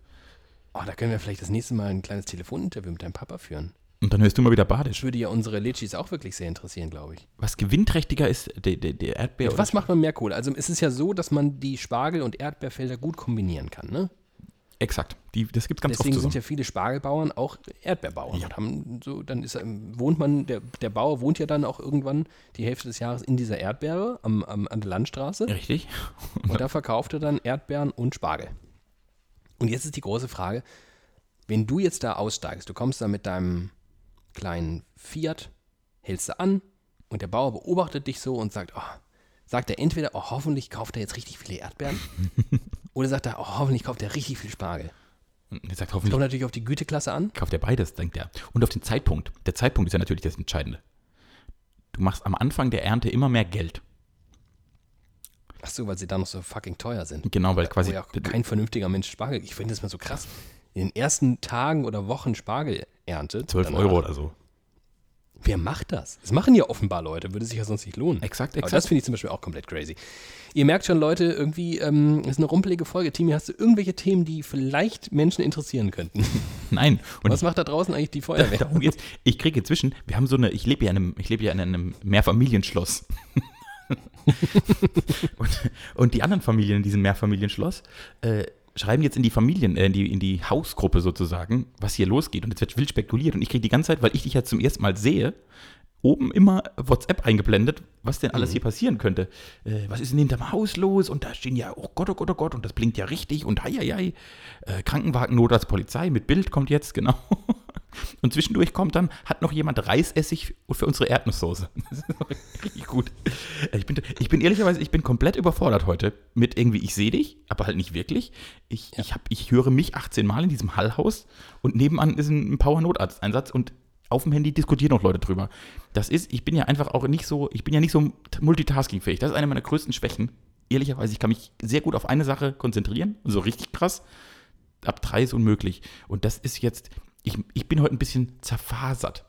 Speaker 3: Oh, da können wir vielleicht das nächste Mal ein kleines Telefoninterview mit deinem Papa führen.
Speaker 2: Und dann hörst du mal wieder
Speaker 3: Das
Speaker 2: Badisch.
Speaker 3: würde ja unsere Litchis auch wirklich sehr interessieren, glaube ich.
Speaker 2: Was gewinnträchtiger ist, der, der, der Erdbeer
Speaker 3: Mit was macht man mehr Kohle? Also es ist ja so, dass man die Spargel- und Erdbeerfelder gut kombinieren kann, ne?
Speaker 2: Exakt. Die, das gibt es ganz
Speaker 3: Deswegen
Speaker 2: oft
Speaker 3: sind
Speaker 2: zusammen.
Speaker 3: ja viele Spargelbauern auch Erdbeerbauern.
Speaker 2: Ja.
Speaker 3: Haben so, dann ist wohnt man, der, der Bauer wohnt ja dann auch irgendwann die Hälfte des Jahres in dieser Erdbeere am, am, an der Landstraße.
Speaker 2: Richtig.
Speaker 3: Und da verkauft er dann Erdbeeren und Spargel. Und jetzt ist die große Frage, wenn du jetzt da aussteigst, du kommst da mit deinem kleinen Fiat, hältst du an und der Bauer beobachtet dich so und sagt, oh, sagt er entweder, oh, hoffentlich kauft er jetzt richtig viele Erdbeeren oder sagt er, oh, hoffentlich kauft er richtig viel Spargel.
Speaker 2: Er sagt
Speaker 3: Kommt
Speaker 2: hoffentlich,
Speaker 3: natürlich auf die Güteklasse an.
Speaker 2: kauft er beides, denkt er. Und auf den Zeitpunkt. Der Zeitpunkt ist ja natürlich das Entscheidende. Du machst am Anfang der Ernte immer mehr Geld.
Speaker 3: Ach so, weil sie da noch so fucking teuer sind.
Speaker 2: Genau, weil quasi.
Speaker 3: Wo ja kein vernünftiger Mensch Spargel. Ich finde das mal so krass. In den ersten Tagen oder Wochen Spargel erntet.
Speaker 2: 12
Speaker 3: danach-
Speaker 2: Euro oder so.
Speaker 3: Wer macht das? Das machen ja offenbar Leute, würde sich ja sonst nicht lohnen.
Speaker 2: Exakt,
Speaker 3: Aber
Speaker 2: exakt.
Speaker 3: das finde ich zum Beispiel auch komplett crazy. Ihr merkt schon, Leute, irgendwie ähm, ist eine rumpelige Folge. Timi, hast du irgendwelche Themen, die vielleicht Menschen interessieren könnten?
Speaker 2: Nein. Und
Speaker 3: Was macht da draußen eigentlich die Feuerwehr?
Speaker 2: Darum geht's. Ich kriege inzwischen, wir haben so eine, ich lebe ja in einem, ich lebe ja in einem Mehrfamilienschloss. und, und die anderen Familien in diesem Mehrfamilienschloss äh, schreiben jetzt in die Familien, äh, in, die, in die Hausgruppe sozusagen, was hier losgeht. Und jetzt wird wild spekuliert. Und ich kriege die ganze Zeit, weil ich dich ja zum ersten Mal sehe, oben immer WhatsApp eingeblendet, was denn alles hier passieren könnte. Äh, was ist denn hinterm Haus los? Und da stehen ja, oh Gott, oh Gott, oh Gott, und das blinkt ja richtig und hei, hei, hei. Äh, Krankenwagen, Notarzt, Polizei mit Bild kommt jetzt, genau. Und zwischendurch kommt dann, hat noch jemand Reisessig für unsere Erdnusssoße. Das ist richtig gut. Ich bin, ich bin ehrlicherweise, ich bin komplett überfordert heute mit irgendwie, ich sehe dich, aber halt nicht wirklich. Ich, ich, hab, ich höre mich 18 Mal in diesem Hallhaus und nebenan ist ein Power-Notarzteinsatz und auf dem Handy diskutieren noch Leute drüber. Das ist, ich bin ja einfach auch nicht so, ich bin ja nicht so multitaskingfähig. Das ist eine meiner größten Schwächen. Ehrlicherweise, ich kann mich sehr gut auf eine Sache konzentrieren, so richtig krass. Ab drei ist unmöglich. Und das ist jetzt, ich, ich bin heute ein bisschen zerfasert.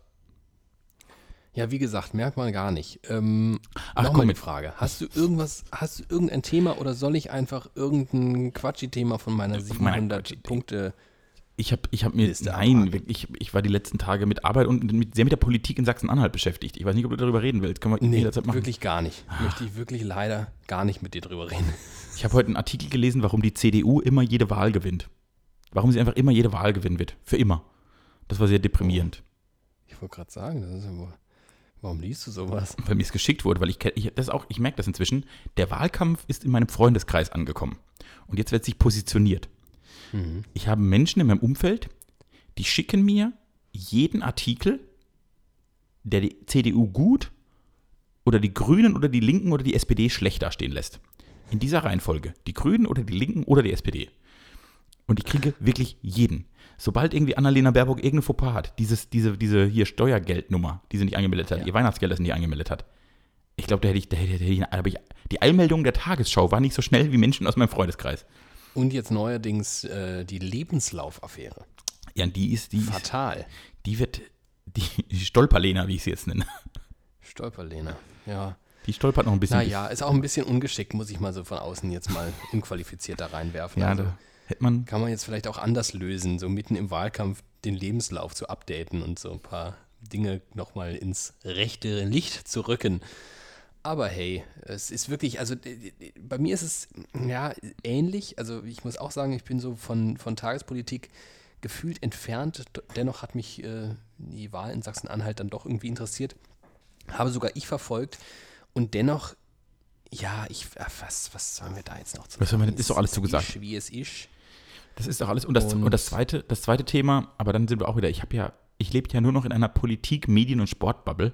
Speaker 3: Ja, wie gesagt, merkt man gar nicht. Ähm,
Speaker 2: Ach,
Speaker 3: Nochmal
Speaker 2: komm
Speaker 3: eine
Speaker 2: mit.
Speaker 3: Frage. Hast du irgendwas, hast du irgendein Thema oder soll ich einfach irgendein Quatschi-Thema von meiner
Speaker 2: Von meiner
Speaker 3: 700
Speaker 2: Quatschi-
Speaker 3: Punkte
Speaker 2: Ich habe ich hab mir,
Speaker 3: Liste
Speaker 2: nein, ich, ich war die letzten Tage mit Arbeit und mit, sehr mit der Politik in Sachsen-Anhalt beschäftigt. Ich weiß nicht, ob du darüber reden willst. Können wir
Speaker 3: Nee,
Speaker 2: jederzeit machen.
Speaker 3: wirklich gar nicht. Möchte ich wirklich leider gar nicht mit dir drüber reden.
Speaker 2: Ich habe heute einen Artikel gelesen, warum die CDU immer jede Wahl gewinnt. Warum sie einfach immer jede Wahl gewinnen wird. Für immer. Das war sehr deprimierend.
Speaker 3: Ich wollte gerade sagen, das ist wohl, warum liest du sowas?
Speaker 2: weil mir es geschickt wurde, weil ich, ich das auch, ich merke das inzwischen, der Wahlkampf ist in meinem Freundeskreis angekommen. Und jetzt wird sich positioniert.
Speaker 3: Mhm.
Speaker 2: Ich habe Menschen in meinem Umfeld, die schicken mir jeden Artikel, der die CDU gut oder die Grünen oder die Linken oder die SPD schlecht dastehen lässt. In dieser Reihenfolge. Die Grünen oder die Linken oder die SPD. Und ich kriege wirklich jeden. Sobald irgendwie Annalena Baerbock irgendeine Fauxpas hat, dieses, diese, diese hier Steuergeldnummer, die sie nicht angemeldet hat,
Speaker 3: Ja.
Speaker 2: ihr Weihnachtsgeld, das sie nicht angemeldet hat. Ich glaube, da hätte ich, da hätte, hätte ich, aber ich, die Eilmeldung der Tagesschau war nicht so schnell wie Menschen aus meinem Freundeskreis.
Speaker 3: Und jetzt neuerdings äh, die Lebenslaufaffäre.
Speaker 2: Ja, die ist, die, ist,
Speaker 3: Fatal.
Speaker 2: die wird, die, Stolperlena, wie ich sie jetzt nenne.
Speaker 3: Stolperlehne. Ja.
Speaker 2: Die stolpert noch ein bisschen.
Speaker 3: Naja, ist auch ein bisschen ungeschickt, muss ich mal so von außen jetzt mal unqualifiziert da reinwerfen.
Speaker 2: ja,
Speaker 3: also,
Speaker 2: da hätte man,
Speaker 3: kann man jetzt vielleicht auch anders lösen, so mitten im Wahlkampf den Lebenslauf zu updaten und so ein paar Dinge nochmal ins rechte Licht zu rücken. Aber hey, es ist wirklich, also bei mir ist es ja ähnlich. Also ich muss auch sagen, ich bin so von, von Tagespolitik gefühlt entfernt. Dennoch hat mich äh, die Wahl in Sachsen-Anhalt dann doch irgendwie interessiert. Habe sogar ich verfolgt. Und dennoch, ja, ich, ach, was, was sollen wir da jetzt noch zu
Speaker 2: Was
Speaker 3: sagen?
Speaker 2: denn- ist doch alles
Speaker 3: Es
Speaker 2: zugesagt.
Speaker 3: Ist, wie es ist.
Speaker 2: Das ist doch alles. Und das, und,
Speaker 3: Und-
Speaker 2: das, zweite, das zweite Thema, aber dann sind wir auch wieder, ich habe ja, ich lebe ja nur noch in einer Politik-, Medien- und Sportbubble.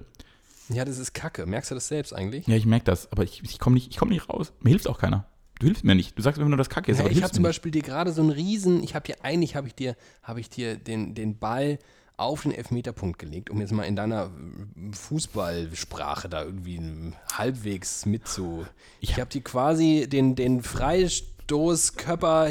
Speaker 3: Ja, das ist Kacke. Merkst du das selbst eigentlich?
Speaker 2: Ja, ich merke das, aber ich, ich komme nicht, ich komm nicht raus. Mir hilft auch keiner. Du hilfst mir nicht. Du sagst immer nur, dass Kacke ist,
Speaker 3: Ja, ich habe zum
Speaker 2: mir nicht.
Speaker 3: Beispiel dir gerade so einen riesen, ich habe dir, eigentlich habe ich dir, habe ich dir den, den Ball auf den Elfmeterpunkt gelegt, um jetzt mal in deiner Fußballsprache da irgendwie halbwegs mit zu. Ich
Speaker 2: Ja.
Speaker 3: habe dir quasi den, den Freistoßkörper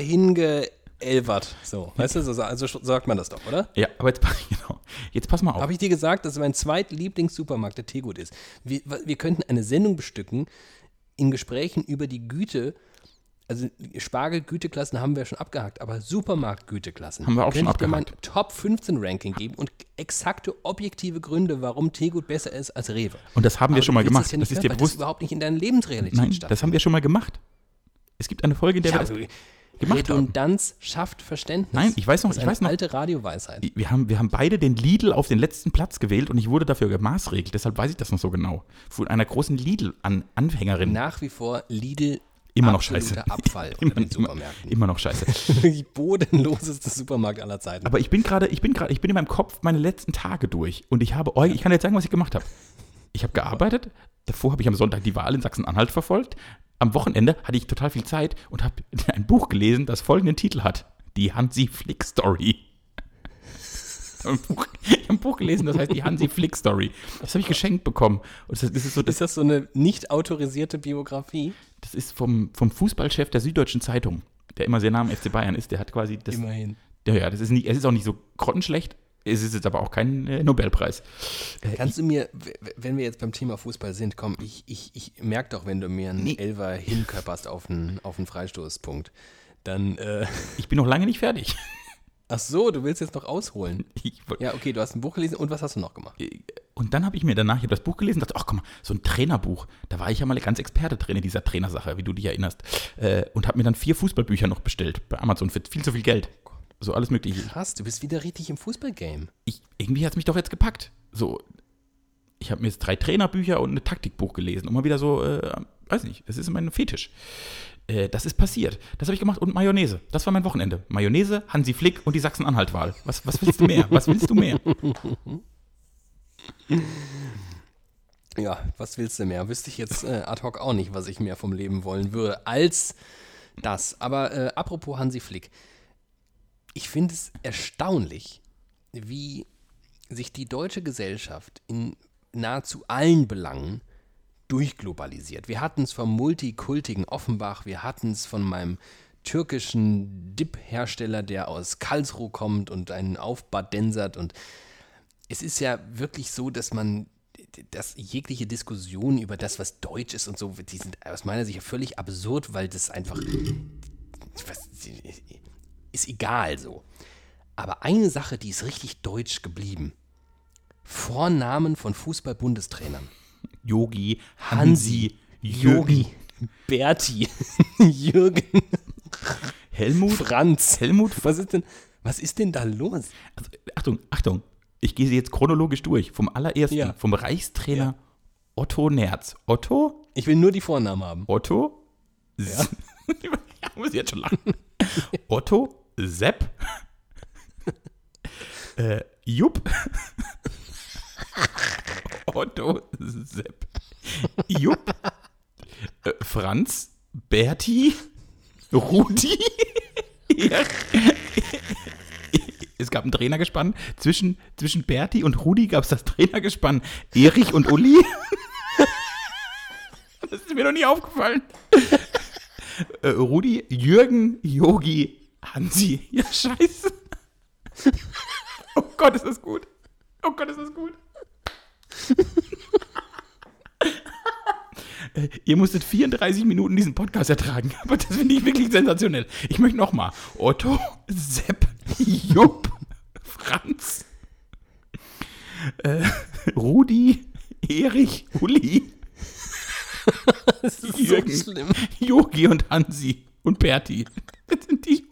Speaker 3: hingeelvert. So, weißt du, so, also sagt man das doch, oder?
Speaker 2: Ja, aber jetzt, genau. jetzt pass mal auf.
Speaker 3: Habe ich dir gesagt, dass mein zweitlieblingssupermarkt der Tegut ist? Wir, wir könnten eine Sendung bestücken in Gesprächen über die Güte. Also Spargel-Güteklassen haben wir schon abgehakt, aber Supermarkt-Güteklassen.
Speaker 2: Haben wir auch
Speaker 3: Könnte
Speaker 2: schon
Speaker 3: ich dir mein
Speaker 2: abgehakt.
Speaker 3: Top 15 Ranking geben und exakte objektive Gründe, warum Tegut besser ist als Rewe.
Speaker 2: Und das haben wir
Speaker 3: Aber
Speaker 2: schon
Speaker 3: du
Speaker 2: mal gemacht.
Speaker 3: Das, ja
Speaker 2: Das ist dir bewusst.
Speaker 3: Das überhaupt nicht in deiner Lebensrealität
Speaker 2: Nein,
Speaker 3: stattfindet.
Speaker 2: das haben wir schon mal gemacht. Es gibt eine Folge, in der
Speaker 3: ja,
Speaker 2: wir das gemacht haben.
Speaker 3: Redundanz schafft Verständnis.
Speaker 2: Nein, ich weiß noch,
Speaker 3: das ist
Speaker 2: ich weiß noch.
Speaker 3: alte Radioweisheit.
Speaker 2: Wir haben, wir haben beide den Lidl auf den letzten Platz gewählt und ich wurde dafür gemaßregelt. Deshalb weiß ich das noch so genau. Von einer großen Lidl-Anhängerin.
Speaker 3: Nach wie vor Lidl
Speaker 2: Immer noch scheiße.
Speaker 3: Abfall unter
Speaker 2: Immer,
Speaker 3: den
Speaker 2: immer,
Speaker 3: Supermärkten.
Speaker 2: immer noch scheiße.
Speaker 3: Die bodenloseste Supermarkt aller Zeiten.
Speaker 2: Aber ich bin gerade, ich bin gerade, ich bin in meinem Kopf meine letzten Tage durch und ich habe, ich kann jetzt sagen, was ich gemacht habe. Ich habe gearbeitet, davor habe ich am Sonntag die Wahl in Sachsen-Anhalt verfolgt. Am Wochenende hatte ich total viel Zeit und habe ein Buch gelesen, das folgenden Titel hat: Die Hansi Flick Story. Ich habe ein Buch, ich habe ein Buch gelesen, das heißt die Hansi Flick Story. Das habe ich geschenkt bekommen. Und das, das ist so, das,
Speaker 3: ist das so eine nicht autorisierte Biografie?
Speaker 2: das ist vom, vom Fußballchef der Süddeutschen Zeitung, der immer sehr nah am FC Bayern ist. Der hat quasi das,
Speaker 3: Immerhin.
Speaker 2: Ja, ja, das ist nicht, es ist auch nicht so grottenschlecht. Es ist jetzt aber auch kein äh, Nobelpreis.
Speaker 3: Kannst du mir, wenn wir jetzt beim Thema Fußball sind, komm, ich, ich, ich merke doch, wenn du mir einen
Speaker 2: Nee.
Speaker 3: Elfer hinkörperst auf einen, auf einen Freistoßpunkt, dann, äh,
Speaker 2: Ich bin noch lange nicht fertig.
Speaker 3: ach so, du willst jetzt noch ausholen. Ja, okay, du hast ein Buch gelesen und was hast du noch gemacht?
Speaker 2: und dann habe ich mir danach, ich habe das Buch gelesen und dachte, ach guck mal, so ein Trainerbuch. Da war ich ja mal ganz Experte drin in dieser Trainersache, wie du dich erinnerst. Äh, und habe mir dann vier Fußballbücher noch bestellt bei Amazon für viel zu viel Geld. So alles mögliche.
Speaker 3: Krass, du bist wieder richtig im Fußballgame.
Speaker 2: Ich, irgendwie hat es mich doch jetzt gepackt. So, ich habe mir jetzt drei Trainerbücher und ein Taktikbuch gelesen. Und mal wieder so, äh, weiß nicht, das ist mein Fetisch. Äh, das ist passiert. Das habe ich gemacht. Und Mayonnaise. Das war mein Wochenende. Mayonnaise, Hansi Flick und die Sachsen-Anhalt-Wahl. Was, was willst du mehr? Was willst du mehr?
Speaker 3: Ja, was willst du mehr? Wüsste ich jetzt äh, ad hoc auch nicht, was ich mehr vom Leben wollen würde, als das. Aber äh, apropos Hansi Flick. Ich finde es erstaunlich, wie sich die deutsche Gesellschaft in nahezu allen Belangen durchglobalisiert. Wir hatten es vom multikultigen Offenbach, wir hatten es von meinem türkischen Dip-Hersteller, der aus Karlsruhe kommt und einen aufbadensert und es ist ja wirklich so, dass man dass jegliche Diskussion über das, was Deutsch ist und so, die sind aus meiner Sicht völlig absurd, weil das einfach was, ist egal so. Aber eine Sache, die ist richtig deutsch geblieben. Vornamen von Fußball-Bundestrainern.
Speaker 2: Yogi, Hansi,
Speaker 3: Yogi, Berti, Jürgen,
Speaker 2: Helmut,
Speaker 3: Franz.
Speaker 2: Helmut.
Speaker 3: Was ist denn, was ist denn da los?
Speaker 2: Also, Achtung, Achtung. Ich gehe sie jetzt chronologisch durch. Vom allerersten,
Speaker 3: Ja.
Speaker 2: vom Reichstrainer Otto Nerz. Otto,
Speaker 3: Ich will nur die Vornamen haben.
Speaker 2: Otto, ja. ja, muss ich jetzt schon lachen. Otto, Sepp, äh, Jupp, Otto, Sepp, Jupp, äh, Franz, Berti, Rudi. ja. Es gab ein Trainergespann. Zwischen, zwischen Berti und Rudi gab es das Trainergespann Erich und Uli. Das ist mir noch nie aufgefallen. Äh, Rudi, Jürgen, Yogi, Hansi. Ja, scheiße. Oh Gott, ist das gut. Oh Gott, ist das gut. Äh, Ihr musstet 34 Minuten diesen Podcast ertragen, aber das finde ich wirklich sensationell. Ich möchte nochmal. Otto, Sepp, Jupp, Franz, äh, Rudi, Erich, Uli,
Speaker 3: Das ist
Speaker 2: Jürgen.
Speaker 3: so schlimm.
Speaker 2: Yogi und Hansi und Berti. Das sind die,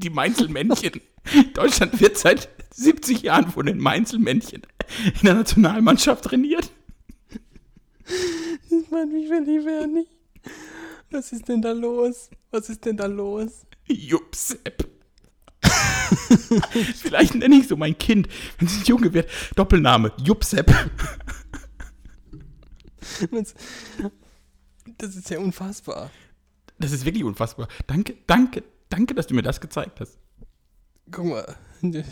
Speaker 2: die Mainzelmännchen. Deutschland wird seit 70 Jahren von den Mainzelmännchen in der Nationalmannschaft trainiert.
Speaker 3: Das macht mich verliebt, nicht. Was ist denn da los? Was ist denn da los?
Speaker 2: Jupsepp. Vielleicht nenne ich so mein Kind, wenn es ein Junge wird. Doppelname, Jupsepp.
Speaker 3: Das ist ja unfassbar.
Speaker 2: Das ist wirklich unfassbar. Danke, danke, danke, dass du mir das gezeigt hast.
Speaker 3: Guck mal.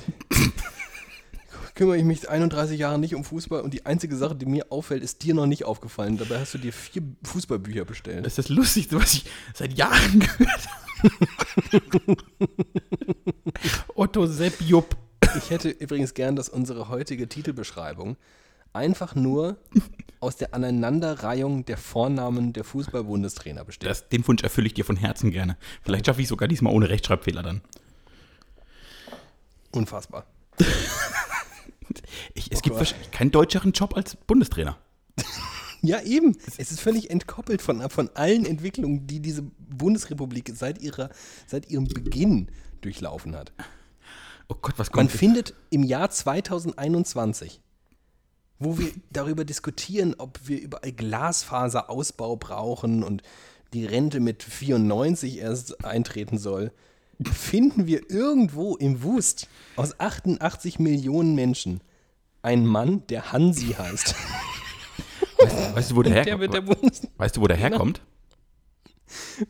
Speaker 3: Kümmere ich mich 31 Jahre nicht um Fußball und die einzige Sache, die mir auffällt, ist dir noch nicht aufgefallen. Dabei hast du dir vier Fußballbücher bestellt.
Speaker 2: Das ist das Lustigste, was ich seit Jahren gehört habe. Otto Sepp Jupp.
Speaker 3: Ich hätte übrigens gern, dass unsere heutige Titelbeschreibung einfach nur aus der Aneinanderreihung der Vornamen der Fußball-Bundestrainer besteht.
Speaker 2: Das, den Wunsch erfülle ich dir von Herzen gerne. Vielleicht schaffe ich sogar diesmal ohne Rechtschreibfehler dann.
Speaker 3: Unfassbar.
Speaker 2: Ich, es
Speaker 3: Oh
Speaker 2: gibt
Speaker 3: Gott.
Speaker 2: wahrscheinlich keinen deutscheren Job als Bundestrainer.
Speaker 3: Ja, eben. Es ist völlig entkoppelt von, von allen Entwicklungen, die diese Bundesrepublik seit, ihrer, seit ihrem Beginn durchlaufen hat.
Speaker 2: Oh Gott, was
Speaker 3: Man
Speaker 2: kommt?
Speaker 3: findet im Jahr 2021, wo wir darüber diskutieren, ob wir überall Glasfaserausbau brauchen und die Rente mit 94 erst eintreten soll, finden wir irgendwo im Wust aus 88 Millionen Menschen einen Mann, der Hansi heißt.
Speaker 2: weißt, weißt, du, wo der
Speaker 3: Der der
Speaker 2: herkommt?
Speaker 3: Bundes
Speaker 2: Weißt du, wo der herkommt?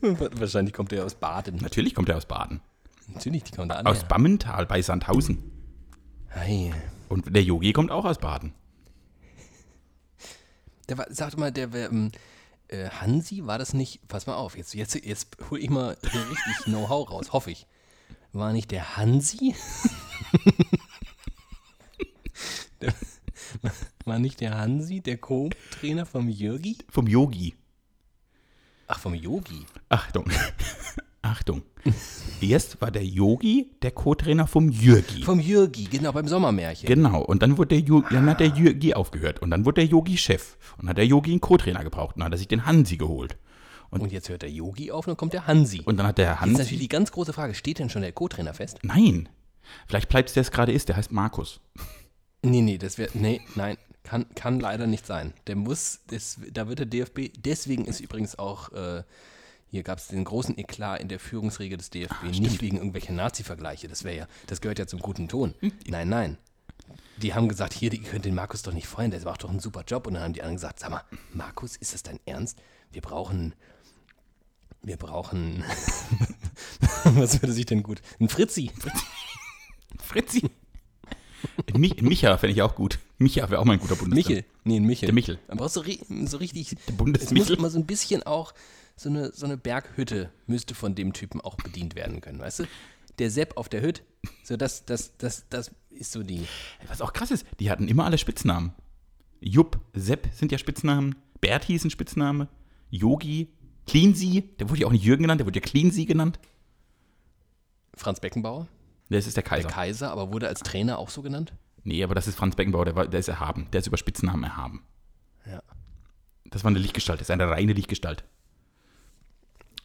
Speaker 3: Wahrscheinlich kommt er aus Baden.
Speaker 2: Natürlich kommt er aus Baden.
Speaker 3: Natürlich, die kommen da an.
Speaker 2: Aus Bammental bei Sandhausen.
Speaker 3: Hey.
Speaker 2: Und der Yogi kommt auch aus Baden.
Speaker 3: Der war, sag mal, der wär, ähm, äh, Hansi, war das nicht, pass mal auf, jetzt, jetzt, jetzt hol ich mal richtig Know-how raus, hoffe ich. War nicht der Hansi? der, war nicht der Hansi der Co-Trainer vom Jürgi?
Speaker 2: Vom Yogi.
Speaker 3: Ach, vom Yogi.
Speaker 2: Achtung. Achtung. Erst war der Yogi der Co-Trainer vom Jürgi.
Speaker 3: Vom Jürgi, genau, beim Sommermärchen.
Speaker 2: Genau, und dann, wurde der Ju- dann hat der Jürgi aufgehört. Und dann wurde der Yogi Chef. Und dann hat der Yogi einen Co-Trainer gebraucht. Und dann hat er sich den Hansi geholt.
Speaker 3: Und jetzt hört der Yogi auf und dann kommt der Hansi.
Speaker 2: Und dann hat der
Speaker 3: Jetzt natürlich
Speaker 2: Hansi.
Speaker 3: die ganz große Frage, steht denn schon der Co-Trainer fest?
Speaker 2: Nein. Vielleicht bleibt es, der es gerade ist. Der heißt Markus.
Speaker 3: Nee, nee, das wäre. Nee, nein, kann, kann leider nicht sein. Der muss, das, da wird der DFB, deswegen ist übrigens auch, äh, hier gab es den großen Eklat in der Führungsregel des DFB, nicht wegen irgendwelcher Nazi-Vergleiche, das wäre ja, das gehört ja zum guten Ton. Nein, nein. Die haben gesagt, hier, ihr könnt den Markus doch nicht freuen, der macht doch einen super Job. Und dann haben die anderen gesagt, sag mal, Markus, ist das dein Ernst? Wir brauchen, wir brauchen, was würde sich denn gut, ein Fritzi.
Speaker 2: Fritzi. Mi Micha fände ich auch gut. Micha wäre auch mal ein guter Bundesstrainer.
Speaker 3: Michel. Nee, ein Michel.
Speaker 2: Der Michel.
Speaker 3: Man braucht so, ri- so richtig.
Speaker 2: Der Bundesmichel.
Speaker 3: Es muss immer so ein bisschen auch, so eine, so eine Berghütte müsste von dem Typen auch bedient werden können, weißt du? Der Sepp auf der Hütte, so das, das, das, das ist so die.
Speaker 2: Was auch krass ist, die hatten immer alle Spitznamen. Jupp, Sepp sind ja Spitznamen. Berti ist ein Spitzname. Yogi, Cleansy, der wurde ja auch nicht Jürgen genannt, der wurde ja Cleansy genannt.
Speaker 3: Franz Beckenbauer,
Speaker 2: Das ist der
Speaker 3: der
Speaker 2: Kaiser.
Speaker 3: Kaiser, aber wurde als Trainer auch so genannt?
Speaker 2: nee, aber das ist Franz Beckenbauer, der, war, der ist erhaben. Der ist über Spitznamen erhaben.
Speaker 3: Ja.
Speaker 2: Das war eine Lichtgestalt, das ist eine reine Lichtgestalt.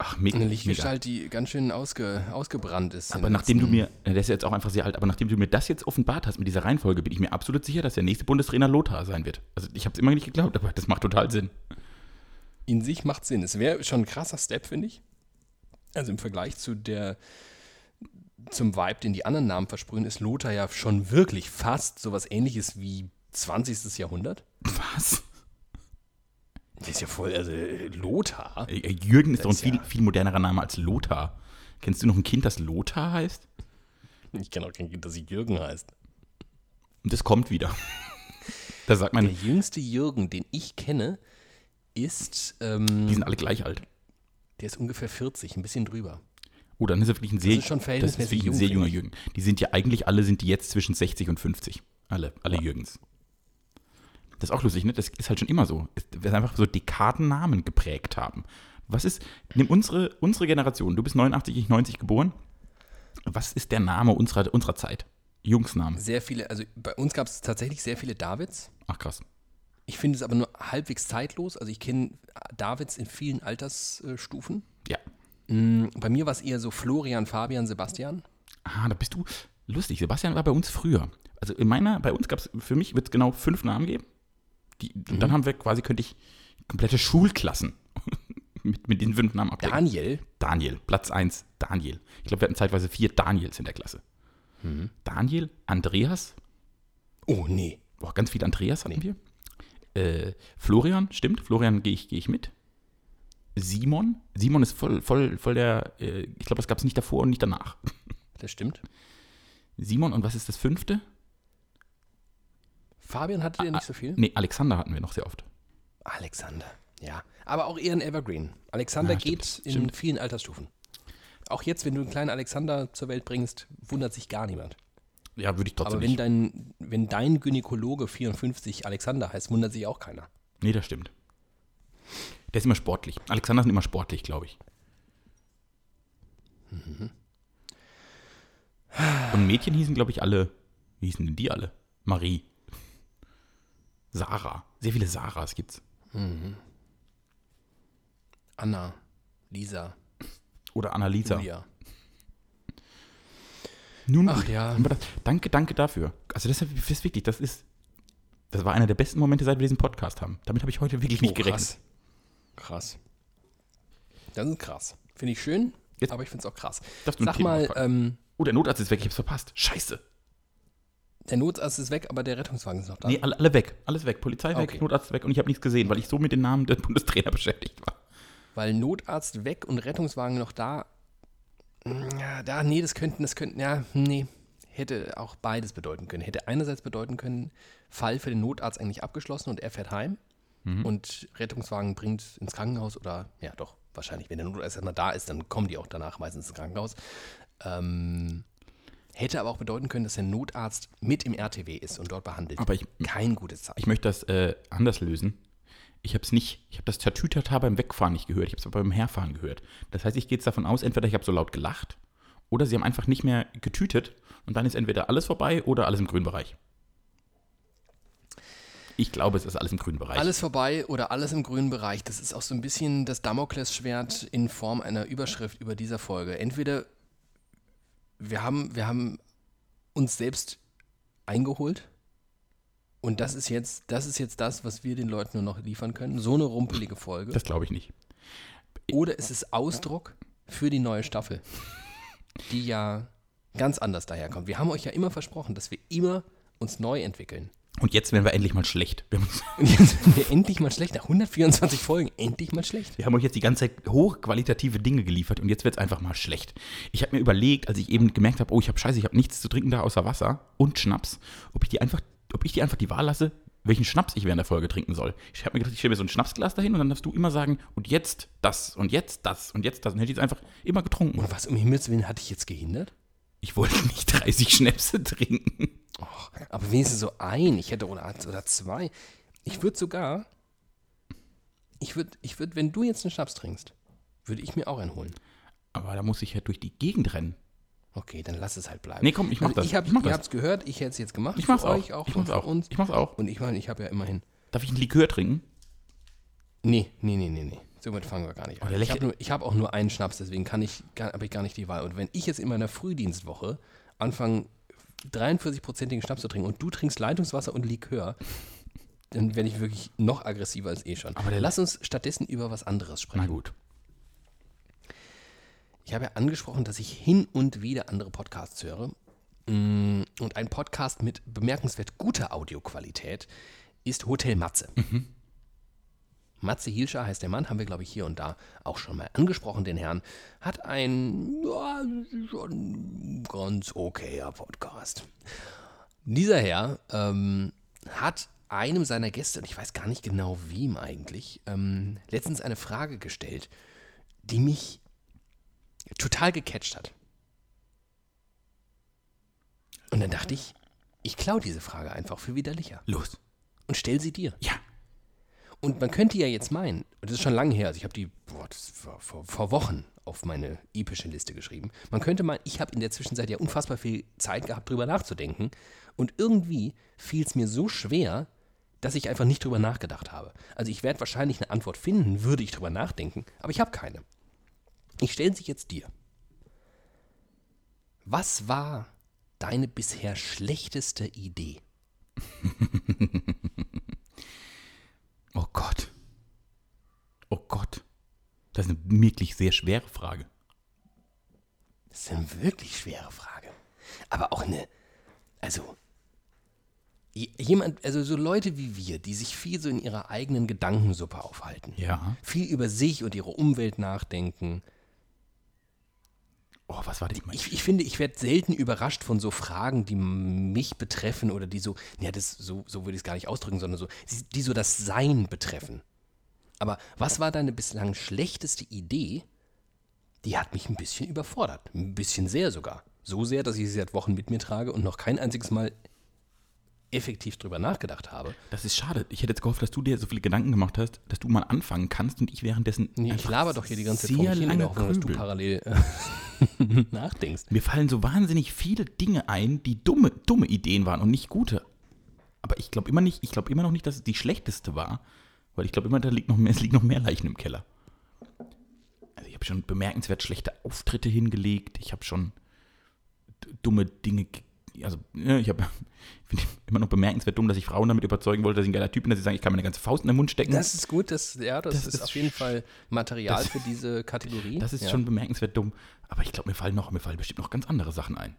Speaker 2: Ach, me
Speaker 3: Eine
Speaker 2: mega.
Speaker 3: Lichtgestalt, die ganz schön ausge, ausgebrannt ist.
Speaker 2: Aber nachdem du mir, der ist jetzt auch einfach sehr alt, aber nachdem du mir das jetzt offenbart hast mit dieser Reihenfolge, bin ich mir absolut sicher, dass der nächste Bundestrainer Lothar sein wird. Also ich habe es immer nicht geglaubt, aber das macht total Sinn.
Speaker 3: in sich macht Sinn. Es wäre schon ein krasser Step, finde ich. Also im Vergleich zu der zum Vibe, den die anderen Namen versprühen, ist Lothar ja schon wirklich fast sowas ähnliches wie 20. Jahrhundert.
Speaker 2: Was?
Speaker 3: Das ist ja voll, also äh, Lothar.
Speaker 2: Äh, äh, Jürgen ist doch ein viel,
Speaker 3: ja-
Speaker 2: viel modernerer Name als Lothar. Kennst du noch ein Kind, das Lothar heißt?
Speaker 3: Ich kenne auch kein Kind, das Jürgen heißt.
Speaker 2: Und das kommt wieder. da sagt
Speaker 3: Der
Speaker 2: man,
Speaker 3: jüngste Jürgen, den ich kenne, ist,
Speaker 2: die
Speaker 3: ähm,
Speaker 2: sind alle gleich alt.
Speaker 3: Der ist ungefähr 40, ein bisschen drüber.
Speaker 2: Oh, dann ist er wirklich ein sehr,
Speaker 3: ist schon
Speaker 2: das ist wirklich ein sehr junger. Jürgen. Die sind ja eigentlich alle, sind die jetzt zwischen 60 und 50. Alle, alle Jürgens. Das ist auch lustig, ne? Das ist halt schon immer so. Wir einfach so Dekadennamen geprägt haben. Was ist, nimm unsere, unsere Generation, du bist 89, ich 90 geboren. Was ist der Name unserer, unserer Zeit? Jungsnamen.
Speaker 3: Sehr viele, also bei uns gab es tatsächlich sehr viele Davids.
Speaker 2: Ach krass.
Speaker 3: Ich finde es aber nur halbwegs zeitlos. Also ich kenne Davids in vielen Altersstufen.
Speaker 2: Ja.
Speaker 3: Mm, Bei mir war es eher so Florian, Fabian, Sebastian.
Speaker 2: Ah, da bist du lustig. Sebastian war bei uns früher. Also in meiner, bei uns gab es, für mich wird es genau fünf Namen geben. Die, und dann haben wir quasi, könnte ich komplette Schulklassen mit, mit diesen fünf Namen abdecken.
Speaker 3: Daniel.
Speaker 2: Daniel, Platz 1, Daniel. Ich glaube, wir hatten zeitweise vier Daniels in der Klasse. Daniel, Andreas,
Speaker 3: Oh, nee.
Speaker 2: boah, ganz viele Andreas hatten wir. Äh, Florian, stimmt, Florian gehe ich, geh ich mit. Simon, Simon ist voll, voll, voll der, äh, ich glaube, das gab es nicht davor und nicht danach.
Speaker 3: Das stimmt.
Speaker 2: Simon und was ist das fünfte?
Speaker 3: Fabian hatte ja nicht so viel.
Speaker 2: Nee, Alexander hatten wir noch sehr oft.
Speaker 3: Alexander. Ja. Aber auch eher ein Evergreen. Alexander
Speaker 2: Ja, stimmt,
Speaker 3: geht in
Speaker 2: stimmt.
Speaker 3: vielen Altersstufen. Auch jetzt, wenn du einen kleinen Alexander zur Welt bringst, wundert sich gar niemand.
Speaker 2: Ja, würde ich trotzdem
Speaker 3: Aber wenn
Speaker 2: nicht.
Speaker 3: dein, wenn dein Gynäkologe 54 Alexander heißt, wundert sich auch keiner.
Speaker 2: Nee, das stimmt. Der ist immer sportlich. Alexander ist immer sportlich, glaube ich.
Speaker 3: Mhm.
Speaker 2: Und Mädchen hießen, glaube ich, alle. Wie hießen denn die alle? Marie. Sarah. Sehr viele Sarahs gibt's.
Speaker 3: Anna, Lisa,
Speaker 2: Oder Annalisa.
Speaker 3: Julia.
Speaker 2: Nun,
Speaker 3: Ach ja.
Speaker 2: Danke, danke dafür. Also das ist, wirklich, das ist, das war einer der besten Momente, seit wir diesen Podcast haben. Damit habe ich heute wirklich nicht
Speaker 3: Oh,
Speaker 2: gerechnet.
Speaker 3: krass. Krass. Das ist krass. Finde ich schön,
Speaker 2: Jetzt-
Speaker 3: aber ich finde es auch krass. Sag mal, ähm,
Speaker 2: Oh, der Notarzt ist weg, ich hab's verpasst. Scheiße.
Speaker 3: Der Notarzt ist weg, aber der Rettungswagen ist noch da.
Speaker 2: Nee, alle, alle weg. Alles weg. Polizei weg,
Speaker 3: Okay.
Speaker 2: Notarzt weg und ich habe nichts gesehen, weil ich so mit den Namen des Bundestrainer beschäftigt war.
Speaker 3: Weil Notarzt weg und Rettungswagen noch da. Ja, da, nee, das könnten, das könnten, ja, nee. Hätte auch beides bedeuten können. Hätte einerseits bedeuten können, Fall für den Notarzt eigentlich abgeschlossen und er fährt heim und Rettungswagen bringt ins Krankenhaus oder, ja doch, wahrscheinlich, wenn der Notarzt erstmal da ist, dann kommen die auch danach meistens ins Krankenhaus. Ähm, hätte aber auch bedeuten können, dass der Notarzt mit im RTW ist und dort behandelt.
Speaker 2: Aber ich,
Speaker 3: Kein gutes Zeichen.
Speaker 2: ich möchte das äh, anders lösen. Ich habe es nicht, ich habe das Tatütata beim Wegfahren nicht gehört, ich habe es aber beim Herfahren gehört. Das heißt, ich gehe jetzt davon aus, entweder ich habe so laut gelacht oder sie haben einfach nicht mehr getütet und dann ist entweder alles vorbei oder alles im grünen Bereich. Ich glaube, es ist alles im grünen Bereich.
Speaker 3: Alles vorbei oder alles im grünen Bereich. Das ist auch so ein bisschen das Damoklesschwert in Form einer Überschrift über dieser Folge. Entweder wir haben, wir haben uns selbst eingeholt und das ist jetzt, das ist jetzt das, was wir den Leuten nur noch liefern können. So eine rumpelige Folge.
Speaker 2: Das glaube ich nicht.
Speaker 3: Oder es ist Ausdruck für die neue Staffel, die ja ganz anders daherkommt. Wir haben euch ja immer versprochen, dass wir immer uns neu entwickeln.
Speaker 2: Und jetzt werden wir endlich mal schlecht.
Speaker 3: Jetzt sind wir endlich mal schlecht. Nach 124 Folgen endlich mal schlecht.
Speaker 2: wir haben euch jetzt die ganze Zeit hochqualitative Dinge geliefert und jetzt wird es einfach mal schlecht. Ich habe mir überlegt, als ich eben gemerkt habe, oh, ich habe Scheiße, ich habe nichts zu trinken da außer Wasser und Schnaps, ob ich die einfach, ob ich dir einfach die Wahl lasse, welchen Schnaps ich während der Folge trinken soll. Ich habe mir gedacht, ich stelle mir so ein Schnapsglas dahin und dann darfst du immer sagen, und jetzt das und jetzt das und jetzt das. Und hätte ich es einfach immer getrunken.
Speaker 3: Und was um Himmels Willen hatte ich jetzt gehindert?
Speaker 2: Ich wollte nicht 30 Schnäpse trinken.
Speaker 3: Och, aber wenigstens so ein. Ich hätte oder, oder zwei. Ich würde sogar, ich würde, ich würd, wenn du jetzt einen Schnaps trinkst, würde ich mir auch einen holen.
Speaker 2: Aber da muss ich ja durch die Gegend rennen.
Speaker 3: Okay, dann lass es halt bleiben.
Speaker 2: Nee, komm, ich mach
Speaker 3: Also
Speaker 2: das.
Speaker 3: Ich hab,
Speaker 2: Ich mach
Speaker 3: ihr
Speaker 2: das.
Speaker 3: habt es gehört, ich hätte es jetzt gemacht.
Speaker 2: Ich mach's
Speaker 3: für
Speaker 2: auch.
Speaker 3: euch auch
Speaker 2: Ich mach's
Speaker 3: für
Speaker 2: auch.
Speaker 3: uns.
Speaker 2: Ich mach's auch.
Speaker 3: Und ich meine, ich habe ja immerhin.
Speaker 2: Darf ich einen Likör trinken?
Speaker 3: Nee, nee, nee, nee, nee. Somit fangen wir gar nicht
Speaker 2: Oh,
Speaker 3: an.
Speaker 2: der
Speaker 3: Ich habe hab auch nur einen Schnaps, deswegen kann ich, habe ich gar nicht die Wahl. Und wenn ich jetzt in meiner Frühdienstwoche anfange, 43-prozentigen Schnaps zu trinken und du trinkst Leitungswasser und Likör, dann werde ich wirklich noch aggressiver als eh schon.
Speaker 2: Aber
Speaker 3: Lass uns stattdessen über was anderes sprechen.
Speaker 2: Na gut.
Speaker 3: Ich habe ja angesprochen, dass ich hin und wieder andere Podcasts höre. Mm, Und ein Podcast mit bemerkenswert guter Audioqualität ist Hotel Matze. Matze Hielscher heißt der Mann, haben wir, glaube ich, hier und da auch schon mal angesprochen, den Herrn. Hat ein ja, schon ganz okayer Podcast. Dieser Herr ähm, hat einem seiner Gäste, und ich weiß gar nicht genau wem eigentlich, ähm, letztens eine Frage gestellt, die mich total gecatcht hat. Und dann dachte ich, ich klaue diese Frage einfach für widerlicher
Speaker 2: Los.
Speaker 3: und stell sie dir.
Speaker 2: Ja.
Speaker 3: Und man könnte ja jetzt meinen, und das ist schon lange her, also ich habe die boah, vor, vor Wochen auf meine epische Liste geschrieben. Man könnte meinen, ich habe in der Zwischenzeit ja unfassbar viel Zeit gehabt, drüber nachzudenken. Und irgendwie fiel es mir so schwer, dass ich einfach nicht drüber nachgedacht habe. Also ich werde wahrscheinlich eine Antwort finden, würde ich drüber nachdenken, aber ich habe keine. Ich stelle sie jetzt dir. Was war deine bisher schlechteste Idee?
Speaker 2: Oh Gott. Oh Gott. Das ist eine wirklich sehr schwere Frage.
Speaker 3: Das ist eine wirklich schwere Frage. Aber auch eine, also jemand, also so Leute wie wir, die sich viel so in ihrer eigenen Gedankensuppe aufhalten,
Speaker 2: Ja.
Speaker 3: viel über sich und ihre Umwelt nachdenken.
Speaker 2: Oh, was war das?
Speaker 3: Ich, ich finde, ich werde selten überrascht von so Fragen, die mich betreffen oder die so, ja, das so, so würde ich es gar nicht ausdrücken, sondern so, die so das Sein betreffen. Aber was war deine bislang schlechteste Idee? Die hat mich ein bisschen überfordert. Ein bisschen sehr sogar. So sehr, dass ich sie seit Wochen mit mir trage und noch kein einziges Mal effektiv drüber nachgedacht habe.
Speaker 2: Das ist schade. Ich hätte jetzt gehofft, dass du dir so viele Gedanken gemacht hast, dass du mal anfangen kannst und ich währenddessen.
Speaker 3: Nee, ich laber doch hier die ganze Zeit vor mich hin, Hoffnung, dass du parallel äh, nachdenkst.
Speaker 2: Mir fallen so wahnsinnig viele Dinge ein, die dumme, dumme Ideen waren und nicht gute. Aber ich glaube immer nicht, ich glaube immer noch nicht, dass es die schlechteste war, weil ich glaube immer, da liegt noch mehr, es liegt noch mehr Leichen im Keller. Also ich habe schon bemerkenswert schlechte Auftritte hingelegt. Ich habe schon dumme Dinge, ge- also ja, ich habe immer noch bemerkenswert dumm, dass ich Frauen damit überzeugen wollte, dass ich ein geiler Typ bin, dass sie sagen, ich kann meine ganze Faust in den Mund stecken.
Speaker 3: Das ist gut, das, ja, das,
Speaker 2: Das
Speaker 3: ist,
Speaker 2: ist
Speaker 3: auf jeden Fall Material
Speaker 2: das-
Speaker 3: für diese Kategorie.
Speaker 2: Das ist
Speaker 3: ja.
Speaker 2: schon bemerkenswert dumm. Aber ich glaube, mir fallen noch, mir fallen bestimmt noch ganz andere Sachen ein.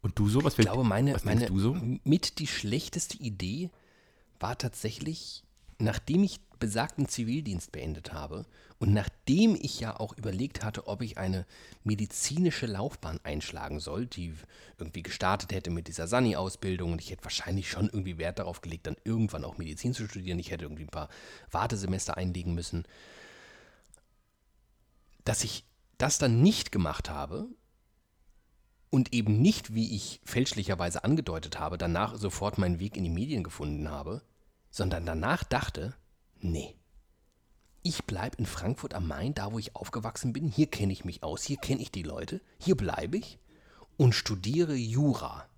Speaker 2: Und du so? Was
Speaker 3: Ich glaube, meine,
Speaker 2: was
Speaker 3: meine
Speaker 2: so?
Speaker 3: mit die schlechteste Idee war tatsächlich, nachdem ich besagten Zivildienst beendet habe und nachdem ich ja auch überlegt hatte, ob ich eine medizinische Laufbahn einschlagen soll, die irgendwie gestartet hätte mit dieser Sani-Ausbildung und ich hätte wahrscheinlich schon irgendwie Wert darauf gelegt, dann irgendwann auch Medizin zu studieren. Ich hätte irgendwie ein paar Wartesemester einlegen müssen. Dass ich das dann nicht gemacht habe, und eben nicht, wie ich fälschlicherweise angedeutet habe, danach sofort meinen Weg in die Medien gefunden habe, sondern danach dachte, nee, ich bleibe in Frankfurt am Main, da wo ich aufgewachsen bin, hier kenne ich mich aus, hier kenne ich die Leute, hier bleibe ich und studiere Jura,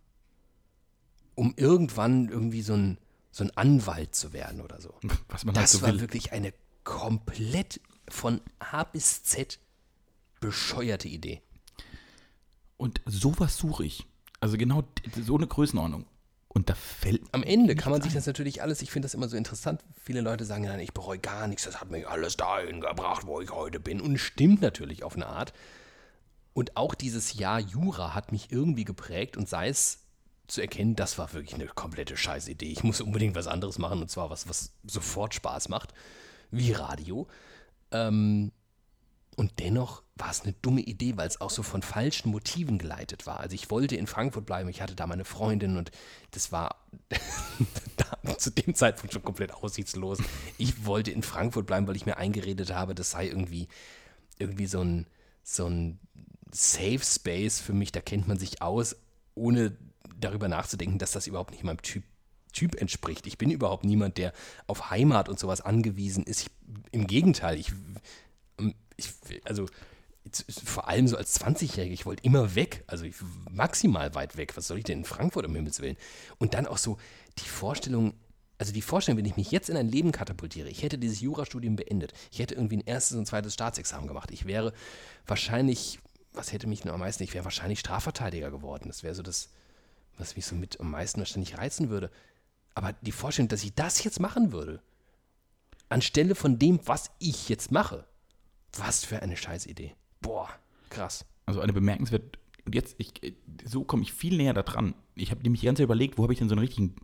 Speaker 3: um irgendwann irgendwie so ein, so ein Anwalt zu werden oder so.
Speaker 2: Was man halt
Speaker 3: Das
Speaker 2: so
Speaker 3: war
Speaker 2: will.
Speaker 3: wirklich eine komplett von A bis Z bescheuerte Idee.
Speaker 2: Und sowas suche ich. Also genau so eine Größenordnung. Und da fällt.
Speaker 3: Am Ende kann man sich
Speaker 2: ein.
Speaker 3: das natürlich alles, ich finde das immer so interessant. Viele Leute sagen dann, ich bereue gar nichts, das hat mich alles dahin gebracht, wo ich heute bin. Und es stimmt natürlich auf eine Art. Und auch dieses Jahr Jura hat mich irgendwie geprägt und sei es zu erkennen, das war wirklich eine komplette Scheißidee. Ich muss unbedingt was anderes machen und zwar was, was sofort Spaß macht, wie Radio. Ähm, und dennoch war es eine dumme Idee, weil es auch so von falschen Motiven geleitet war. Also ich wollte in Frankfurt bleiben, ich hatte da meine Freundin und das war zu dem Zeitpunkt schon komplett aussichtslos. Ich wollte in Frankfurt bleiben, weil ich mir eingeredet habe, das sei irgendwie, irgendwie so ein, so ein Safe Space für mich, da kennt man sich aus, ohne darüber nachzudenken, dass das überhaupt nicht meinem Typ, typ entspricht. Ich bin überhaupt niemand, der auf Heimat und sowas angewiesen ist. Ich, Im Gegenteil, ich, ich also vor allem so als 20-Jähriger, ich wollte immer weg, also maximal weit weg. Was soll ich denn in Frankfurt um Himmels Willen? Und dann auch so die Vorstellung, also die Vorstellung, wenn ich mich jetzt in ein Leben katapultiere, ich hätte dieses Jurastudium beendet, ich hätte irgendwie ein erstes und zweites Staatsexamen gemacht, ich wäre wahrscheinlich, was hätte mich nur am meisten, ich wäre wahrscheinlich Strafverteidiger geworden. Das wäre so das, was mich so mit am meisten wahrscheinlich reizen würde. Aber die Vorstellung, dass ich das jetzt machen würde, anstelle von dem, was ich jetzt mache, was für eine Scheißidee. Boah, krass.
Speaker 2: Also eine bemerkenswert. Und jetzt, ich, so komme ich viel näher da dran. Ich habe nämlich die ganze Zeit überlegt, wo habe ich denn so einen richtigen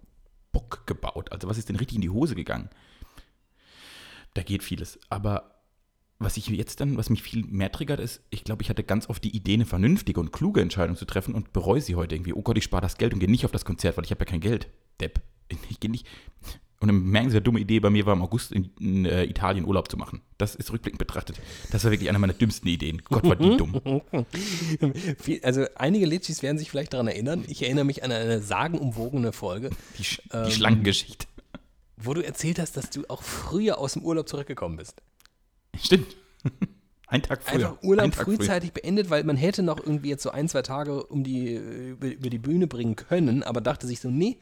Speaker 2: Bock gebaut? Also was ist denn richtig in die Hose gegangen? Da geht vieles. Aber was ich jetzt dann, was mich viel mehr triggert, ist, ich glaube, ich hatte ganz oft die Idee, eine vernünftige und kluge Entscheidung zu treffen und bereue sie heute irgendwie. Oh Gott, ich spare das Geld und gehe nicht auf das Konzert, weil ich habe ja kein Geld. Depp. Ich gehe nicht. Und dann merken Sie, eine dumme Idee bei mir war, im August in, in äh, Italien Urlaub zu machen. Das ist rückblickend betrachtet. Das war wirklich eine meiner dümmsten Ideen. Gott, war die dumm.
Speaker 3: Also einige Litschis werden sich vielleicht daran erinnern. Ich erinnere mich an eine sagenumwogene Folge,
Speaker 2: Die, Sch
Speaker 3: Ähm,
Speaker 2: die Schlangengeschichte.
Speaker 3: wo du erzählt hast, dass du auch früher aus dem Urlaub zurückgekommen bist.
Speaker 2: Stimmt. Ein Tag früher.
Speaker 3: Einfach Urlaub
Speaker 2: Tag
Speaker 3: frühzeitig beendet, weil man hätte noch irgendwie jetzt so ein, zwei Tage um die, über, über die Bühne bringen können, aber dachte sich so, nee,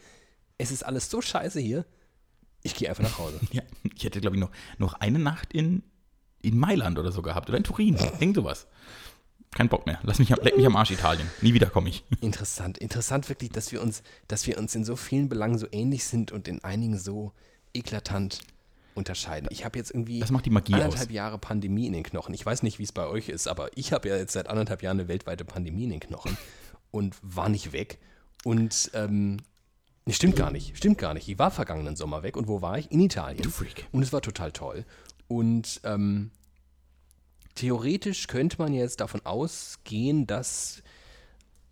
Speaker 3: es ist alles so scheiße hier, ich gehe einfach nach Hause.
Speaker 2: Ja, ich hätte, glaube ich, noch, noch eine Nacht in, in Mailand oder so gehabt. Oder in Turin. Irgend sowas. Kein Bock mehr. Lass mich, am- leck mich am Arsch, Italien. Nie wieder komme ich.
Speaker 3: Interessant, interessant wirklich, dass wir uns, dass wir uns in so vielen Belangen so ähnlich sind und in einigen so eklatant unterscheiden. Ich habe jetzt irgendwie
Speaker 2: Das macht die Magie
Speaker 3: anderthalb
Speaker 2: aus.
Speaker 3: Jahre Pandemie in den Knochen. Ich weiß nicht, wie es bei euch ist, aber ich habe ja jetzt seit anderthalb Jahren eine weltweite Pandemie in den Knochen und war nicht weg. Und ähm, nee, stimmt gar nicht, stimmt gar nicht. Ich war vergangenen Sommer weg und wo war ich? In Italien.
Speaker 2: Du Freak.
Speaker 3: Und es war total toll. Und ähm, theoretisch könnte man jetzt davon ausgehen, dass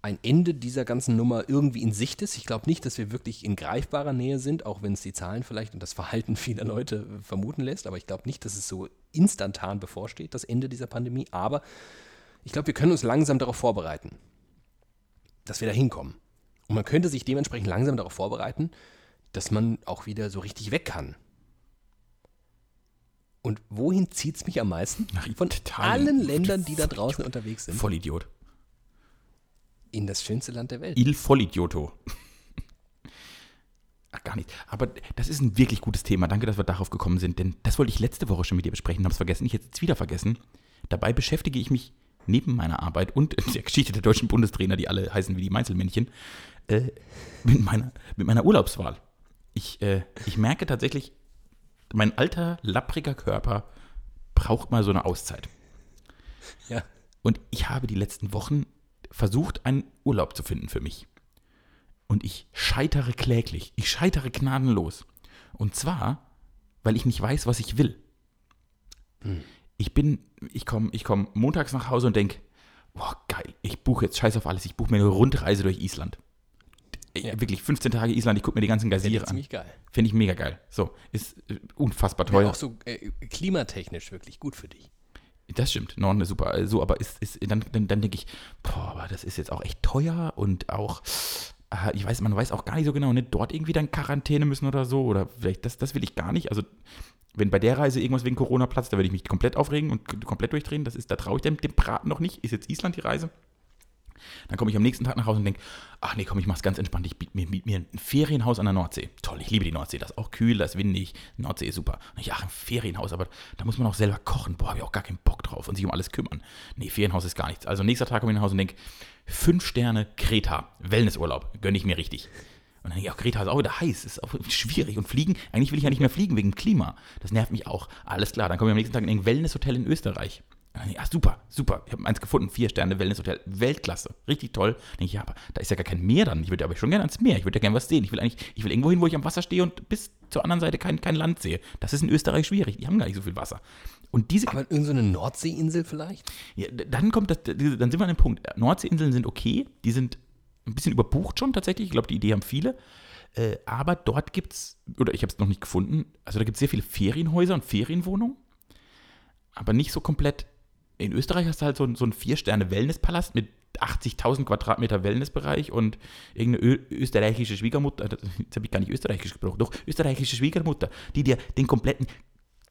Speaker 3: ein Ende dieser ganzen Nummer irgendwie in Sicht ist. Ich glaube nicht, dass wir wirklich in greifbarer Nähe sind, auch wenn es die Zahlen vielleicht und das Verhalten vieler Leute äh, vermuten lässt. Aber ich glaube nicht, dass es so instantan bevorsteht, das Ende dieser Pandemie. Aber ich glaube, wir können uns langsam darauf vorbereiten, dass wir da hinkommen. Und man könnte sich dementsprechend langsam darauf vorbereiten, dass man auch wieder so richtig weg kann. Und wohin zieht es mich am meisten?
Speaker 2: Nach
Speaker 3: Von
Speaker 2: Italien.
Speaker 3: allen Ländern, die da draußen unterwegs sind,
Speaker 2: Vollidiot.
Speaker 3: in das schönste Land der Welt.
Speaker 2: Il Vollidioto. Ach, gar nicht. Aber das ist ein wirklich gutes Thema. Danke, dass wir darauf gekommen sind. Denn das wollte ich letzte Woche schon mit dir besprechen, habe es vergessen. Ich hätte es wieder vergessen. Dabei beschäftige ich mich neben meiner Arbeit und der Geschichte der deutschen Bundestrainer, die alle heißen wie die Meinzelmännchen, äh, mit, meiner, mit meiner Urlaubswahl. Ich, äh, ich merke tatsächlich, mein alter, lappriger Körper braucht mal so eine Auszeit.
Speaker 3: Ja.
Speaker 2: Und ich habe die letzten Wochen versucht, einen Urlaub zu finden für mich. Und ich scheitere kläglich. Ich scheitere gnadenlos. Und zwar, weil ich nicht weiß, was ich will. Ich bin, ich komme ich komm montags nach Hause und denke, boah, geil, ich buche jetzt scheiß auf alles. Ich buche mir eine Rundreise durch Island.
Speaker 3: Ja.
Speaker 2: Wirklich 15 Tage Island, ich gucke mir die ganzen Geysire an.
Speaker 3: Ziemlich geil.
Speaker 2: Finde ich mega geil. So, ist äh, unfassbar
Speaker 3: Ja,
Speaker 2: teuer.
Speaker 3: auch so äh, klimatechnisch wirklich gut für dich.
Speaker 2: Das stimmt, Norden ist super. äh, So, aber ist, ist, dann, dann, dann denke ich, boah, aber das ist jetzt auch echt teuer und auch, äh, ich weiß, man weiß auch gar nicht so genau, ne, dort irgendwie dann Quarantäne müssen oder so. Oder vielleicht, das, das will ich gar nicht. Also, wenn bei der Reise irgendwas wegen Corona platzt, da würde ich mich komplett aufregen und komplett durchdrehen. Das ist, da traue ich dem, dem Braten noch nicht. Ist jetzt Island die Reise? Dann komme ich am nächsten Tag nach Hause und denke, ach nee, komm, ich mach's ganz entspannt. Ich biete mir, biet mir ein Ferienhaus an der Nordsee. Toll, ich liebe die Nordsee. Das ist auch kühl, das ist windig. Nordsee ist super. Ich, ach, ein Ferienhaus, aber da muss man auch selber kochen. Boah, habe ich auch gar keinen Bock drauf und sich um alles kümmern. Nee, Ferienhaus ist gar nichts. Also nächster Tag komme ich nach Hause und denke, fünf Sterne Kreta, Wellnessurlaub, gönne ich mir richtig. Und dann denke ich, auch Kreta ist auch wieder heiß, ist auch schwierig. Und fliegen, eigentlich will ich ja nicht mehr fliegen wegen Klima. Das nervt mich auch. Alles klar, dann komme ich am nächsten Tag in ein Wellnesshotel in Österreich. Ah, super, super. Ich habe eins gefunden, vier Sterne Wellnesshotel, Weltklasse, richtig toll. Denke ich, ja, aber da ist ja gar kein Meer dann. Ich würde aber schon gerne ans Meer. Ich würde ja gerne was sehen. Ich will eigentlich, ich will irgendwo hin, wo ich am Wasser stehe und bis zur anderen Seite kein, kein Land sehe. Das ist in Österreich schwierig. Die haben gar nicht so viel Wasser. Und diese
Speaker 3: Aber irgendeine so eine Nordseeinsel vielleicht?
Speaker 2: ja, dann kommt das, dann sind wir an dem Punkt. Nordseeinseln sind okay, die sind ein bisschen überbucht schon tatsächlich. Ich glaube, die Idee haben viele. Äh, aber dort gibt es, oder ich habe es noch nicht gefunden, also da gibt es sehr viele Ferienhäuser und Ferienwohnungen, aber nicht so komplett. In Österreich hast du halt so, so einen Vier-Sterne-Wellnesspalast mit 80.000 Quadratmeter Wellnessbereich und irgendeine österreichische Schwiegermutter, jetzt habe ich gar nicht österreichisch gesprochen, doch österreichische Schwiegermutter, die dir den kompletten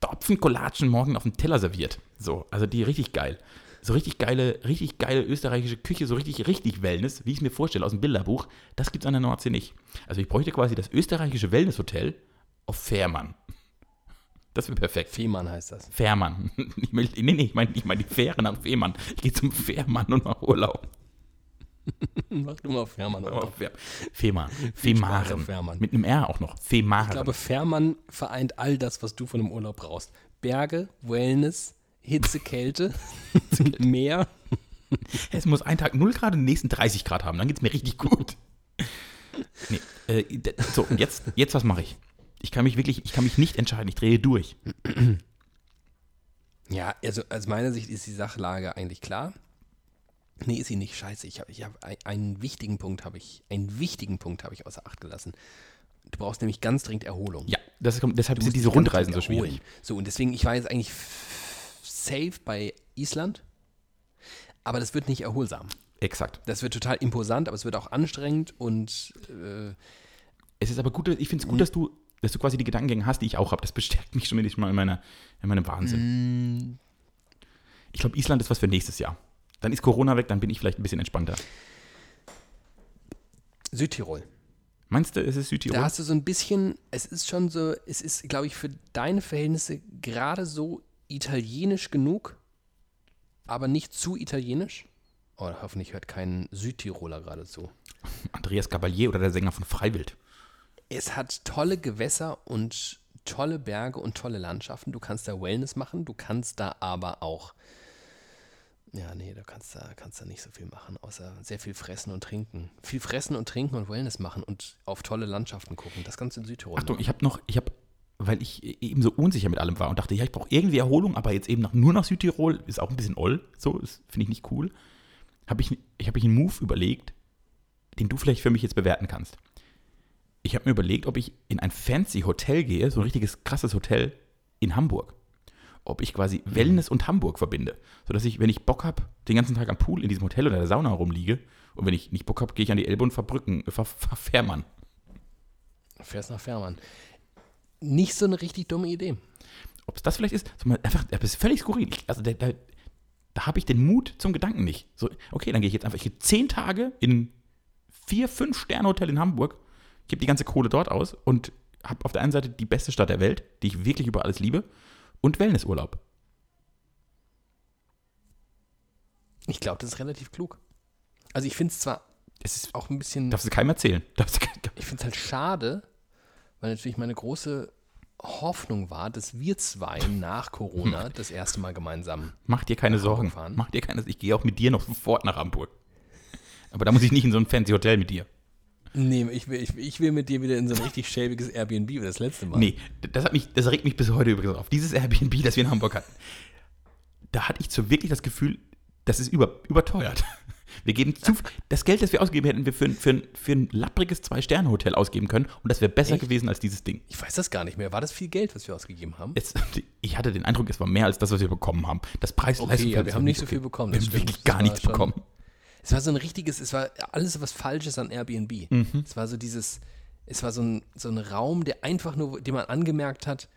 Speaker 2: Topfenkollatschen morgen auf dem Teller serviert. So, also die richtig geil. So richtig geile, richtig geile österreichische Küche, so richtig, richtig Wellness, wie ich es mir vorstelle aus dem Bilderbuch, das gibt es an der Nordsee nicht. Also ich bräuchte quasi das österreichische Wellnesshotel auf Fährmann. Das wäre perfekt.
Speaker 3: Fehmarn heißt das.
Speaker 2: Fährmann. Nee, nee, ich meine ich mein die Fähre nach Fehmarn. Ich gehe zum Fährmann und mache Urlaub.
Speaker 3: Mach du mal Fährmann. Oder?
Speaker 2: Fehmarn. Fehmarn.
Speaker 3: Fährmann.
Speaker 2: Mit einem R auch noch. Fehmarn.
Speaker 3: Ich glaube, Fährmann vereint all das, was du von einem Urlaub brauchst. Berge, Wellness, Hitze, Kälte, Meer.
Speaker 2: Es muss einen Tag 0 Grad und den nächsten 30 Grad haben, dann geht es mir richtig gut. Nee, äh, so, und jetzt, jetzt was mache ich? Ich kann mich wirklich, ich kann mich nicht entscheiden, ich drehe durch.
Speaker 3: Ja, also aus meiner Sicht ist die Sachlage eigentlich klar. Nee, ist sie nicht. Scheiße, ich habe ich hab ein- einen wichtigen Punkt habe ich, einen wichtigen Punkt habe ich außer Acht gelassen. Du brauchst nämlich ganz dringend Erholung.
Speaker 2: Ja, das ist, deshalb sind diese Rundreisen so schwierig.
Speaker 3: So, und deswegen, ich war jetzt eigentlich safe bei Island, aber das wird nicht erholsam.
Speaker 2: Exakt.
Speaker 3: Das wird total imposant, aber es wird auch anstrengend und äh,
Speaker 2: Es ist aber gut, ich finde es gut, dass du, dass du quasi die Gedankengänge hast, die ich auch habe. Das bestärkt mich schon jedes Mal in, meiner, in meinem Wahnsinn.
Speaker 3: Mm.
Speaker 2: Ich glaube, Island ist was für nächstes Jahr. Dann ist Corona weg, dann bin ich vielleicht ein bisschen entspannter.
Speaker 3: Südtirol.
Speaker 2: Meinst du, es ist Südtirol?
Speaker 3: Da hast du so ein bisschen, es ist schon so, es ist, glaube ich, für deine Verhältnisse gerade so italienisch genug, aber nicht zu italienisch. Oh, hoffentlich hört kein Südtiroler gerade zu.
Speaker 2: Andreas Gabalier oder der Sänger von Freiwild.
Speaker 3: Es hat tolle Gewässer und tolle Berge und tolle Landschaften. Du kannst da Wellness machen, du kannst da aber auch. Ja, nee, du kannst da, kannst da nicht so viel machen, außer sehr viel fressen und trinken. Viel fressen und trinken und Wellness machen und auf tolle Landschaften gucken. Das du in Südtirol
Speaker 2: Achtung,
Speaker 3: machen.
Speaker 2: ich habe noch, ich habe, weil ich eben so unsicher mit allem war und dachte, ja, ich brauche irgendwie Erholung, aber jetzt eben nach, nur nach Südtirol ist auch ein bisschen oll. So, das finde ich nicht cool. Habe ich, ich habe mich einen Move überlegt, den du vielleicht für mich jetzt bewerten kannst. Ich habe mir überlegt, ob ich in ein fancy Hotel gehe, so ein richtiges krasses Hotel in Hamburg. Ob ich quasi Wellness und Hamburg verbinde. Sodass ich, wenn ich Bock habe, den ganzen Tag am Pool in diesem Hotel oder der Sauna rumliege. Und wenn ich nicht Bock habe, gehe ich an die Elbe und verbrücken, ver, ver, Fährmann.
Speaker 3: Fährst nach Fährmann. Nicht so eine richtig dumme Idee.
Speaker 2: Ob es das vielleicht ist, so einfach, das ist völlig skurril. Also da, da, da habe ich den Mut zum Gedanken nicht. So, okay, dann gehe ich jetzt einfach, ich gehe zehn Tage in ein vier, fünf Sterne Hotel in Hamburg, gebe die ganze Kohle dort aus und habe auf der einen Seite die beste Stadt der Welt, die ich wirklich über alles liebe, und Wellnessurlaub.
Speaker 3: Ich glaube, das ist relativ klug. Also ich finde es zwar
Speaker 2: Es ist,
Speaker 3: auch ein bisschen,
Speaker 2: darfst du keinem erzählen. Darfst du kein,
Speaker 3: ich finde es halt schade, weil natürlich meine große Hoffnung war, dass wir zwei nach Corona das erste Mal gemeinsam
Speaker 2: mach dir keine Sorgen.
Speaker 3: fahren.
Speaker 2: Mach dir keine Ich gehe auch mit dir noch sofort nach Hamburg. Aber da muss ich nicht in so ein fancy Hotel mit dir.
Speaker 3: Nee, ich will, ich, ich will mit dir wieder in so ein richtig schäbiges Airbnb wie das letzte Mal.
Speaker 2: Nee, das, hat mich, das regt mich bis heute übrigens auf. Dieses Airbnb, das wir in Hamburg hatten, da hatte ich so wirklich das Gefühl, das ist über, überteuert. Wir geben zu, das Geld, das wir ausgegeben hätten, wir für, ein- für, ein- für ein lappriges Zwei-Sterne-Hotel ausgeben können und das wäre besser
Speaker 3: Echt?
Speaker 2: gewesen als dieses Ding.
Speaker 3: Ich weiß das gar nicht mehr. War das viel Geld, was wir ausgegeben haben?
Speaker 2: Es, ich hatte den Eindruck, es war mehr als das, was wir bekommen haben. Das preis
Speaker 3: Okay, ja, wir haben nicht so viel bekommen,
Speaker 2: Wir haben wirklich gar nichts bekommen.
Speaker 3: Es war so ein richtiges, es war alles was Falsches an Airbnb.
Speaker 2: Mhm.
Speaker 3: Es war so dieses, es war so ein, so ein Raum, der einfach nur, den man angemerkt hat,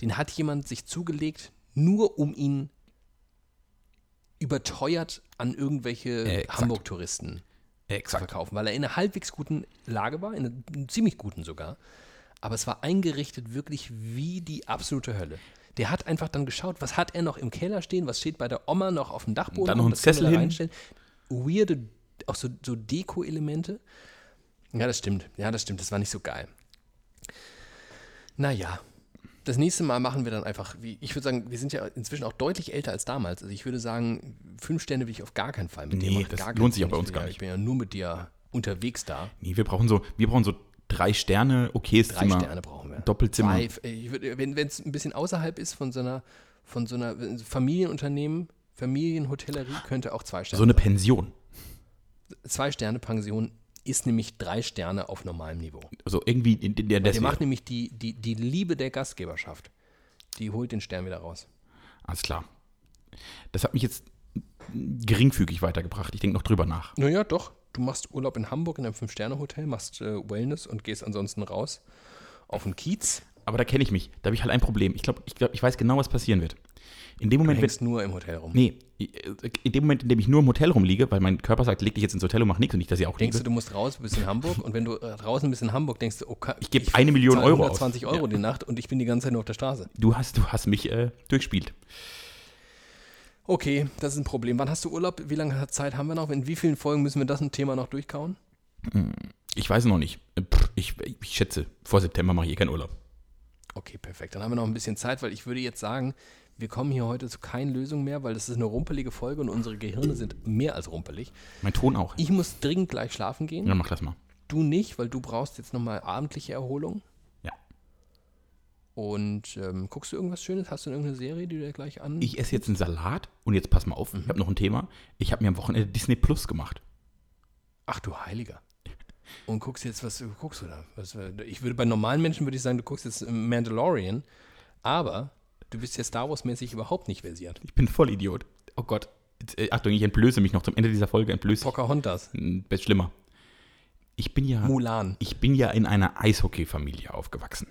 Speaker 3: den hat jemand sich zugelegt, nur um ihn überteuert an irgendwelche
Speaker 2: Äh.
Speaker 3: Hamburg-Touristen zu verkaufen, weil er in einer halbwegs guten Lage war, in einer ziemlich guten sogar. Aber es war eingerichtet wirklich wie die absolute Hölle. Der hat einfach dann geschaut, was hat er noch im Keller stehen, was steht bei der Oma noch auf dem Dachboden.
Speaker 2: Dann noch
Speaker 3: rum,
Speaker 2: ein
Speaker 3: das können wir
Speaker 2: Sessel
Speaker 3: da
Speaker 2: hin.
Speaker 3: Weirde, auch so, so Deko-Elemente. Ja, das stimmt. Ja, das stimmt. Das war nicht so geil. Naja. Das nächste Mal machen wir dann einfach, wie, ich würde sagen, wir sind ja inzwischen auch deutlich älter als damals. Also ich würde sagen, fünf Sterne will ich auf gar keinen Fall mit dir
Speaker 2: Nee,
Speaker 3: machen.
Speaker 2: das
Speaker 3: Gar
Speaker 2: lohnt sich auch bei uns gar
Speaker 3: ja-
Speaker 2: nicht.
Speaker 3: Ich bin ja nur mit dir unterwegs da.
Speaker 2: Nee, wir brauchen so, wir brauchen so drei Sterne, okayes
Speaker 3: Drei
Speaker 2: Zimmer.
Speaker 3: Sterne brauchen wir.
Speaker 2: Doppelzimmer.
Speaker 3: Zwei, äh, wenn es ein bisschen außerhalb ist von so einer, von so einer Familienunternehmen, Familienhotellerie, könnte auch zwei Sterne
Speaker 2: So eine
Speaker 3: sein.
Speaker 2: Pension.
Speaker 3: Zwei Sterne Pension ist nämlich drei Sterne auf normalem Niveau.
Speaker 2: Also irgendwie in, in der
Speaker 3: Der macht nämlich die, die, die Liebe der Gastgeberschaft. Die holt den Stern wieder raus.
Speaker 2: Alles klar. Das hat mich jetzt geringfügig weitergebracht. Ich denke noch drüber nach.
Speaker 3: Naja, doch. Du machst Urlaub in Hamburg in einem Fünf-Sterne-Hotel, machst äh, Wellness und gehst ansonsten raus auf den Kiez.
Speaker 2: Aber da kenne ich mich. Da habe ich halt ein Problem. Ich glaube, ich, glaub, ich weiß genau, was passieren wird. In dem
Speaker 3: Du
Speaker 2: Moment, wenn,
Speaker 3: hängst nur im Hotel rum.
Speaker 2: nee, in dem Moment, in dem ich nur im Hotel rumliege, weil mein Körper sagt, leg dich jetzt ins Hotel und mach nichts und ich das ja auch
Speaker 3: Denkst du,
Speaker 2: liebe.
Speaker 3: du musst raus, bist in Hamburg und wenn du äh, draußen bist in Hamburg, denkst du, okay,
Speaker 2: Ich geb eine Million Euro aus.
Speaker 3: 120 Euro die Nacht und ich bin die ganze Zeit nur auf der Straße.
Speaker 2: Du hast, du hast mich äh, durchspielt.
Speaker 3: Okay, das ist ein Problem. Wann hast du Urlaub? Wie lange Zeit haben wir noch? In wie vielen Folgen müssen wir das ein Thema noch durchkauen?
Speaker 2: Ich weiß noch nicht. Äh, Ich, ich schätze, vor September mache ich eh keinen Urlaub.
Speaker 3: Okay, perfekt. Dann haben wir noch ein bisschen Zeit, weil ich würde jetzt sagen, wir kommen hier heute zu keinen Lösungen mehr, weil das ist eine rumpelige Folge und unsere Gehirne sind mehr als rumpelig.
Speaker 2: Mein Ton auch.
Speaker 3: Ich muss dringend gleich schlafen gehen.
Speaker 2: Ja, mach das mal.
Speaker 3: Du nicht, weil du brauchst jetzt nochmal abendliche Erholung.
Speaker 2: Ja.
Speaker 3: Und ähm, guckst du irgendwas Schönes? Hast du irgendeine Serie, die du dir gleich an...
Speaker 2: Ich esse jetzt einen Salat und jetzt pass mal auf, ich habe noch ein Thema. Ich habe mir am Wochenende Disney Plus gemacht.
Speaker 3: Ach du Heiliger. und guckst jetzt, was guckst du da? Was, ich würde bei normalen Menschen würde ich sagen, du guckst jetzt Mandalorian, aber du bist ja Star Wars-mäßig überhaupt nicht versiert.
Speaker 2: Ich bin voll Idiot. Oh Gott. Äh, Achtung, ich entblöße mich noch zum Ende dieser Folge. Entblöße.
Speaker 3: Pocahontas.
Speaker 2: Hm, Best schlimmer. Ich bin ja.
Speaker 3: Mulan.
Speaker 2: Ich bin ja in einer Eishockey-Familie aufgewachsen.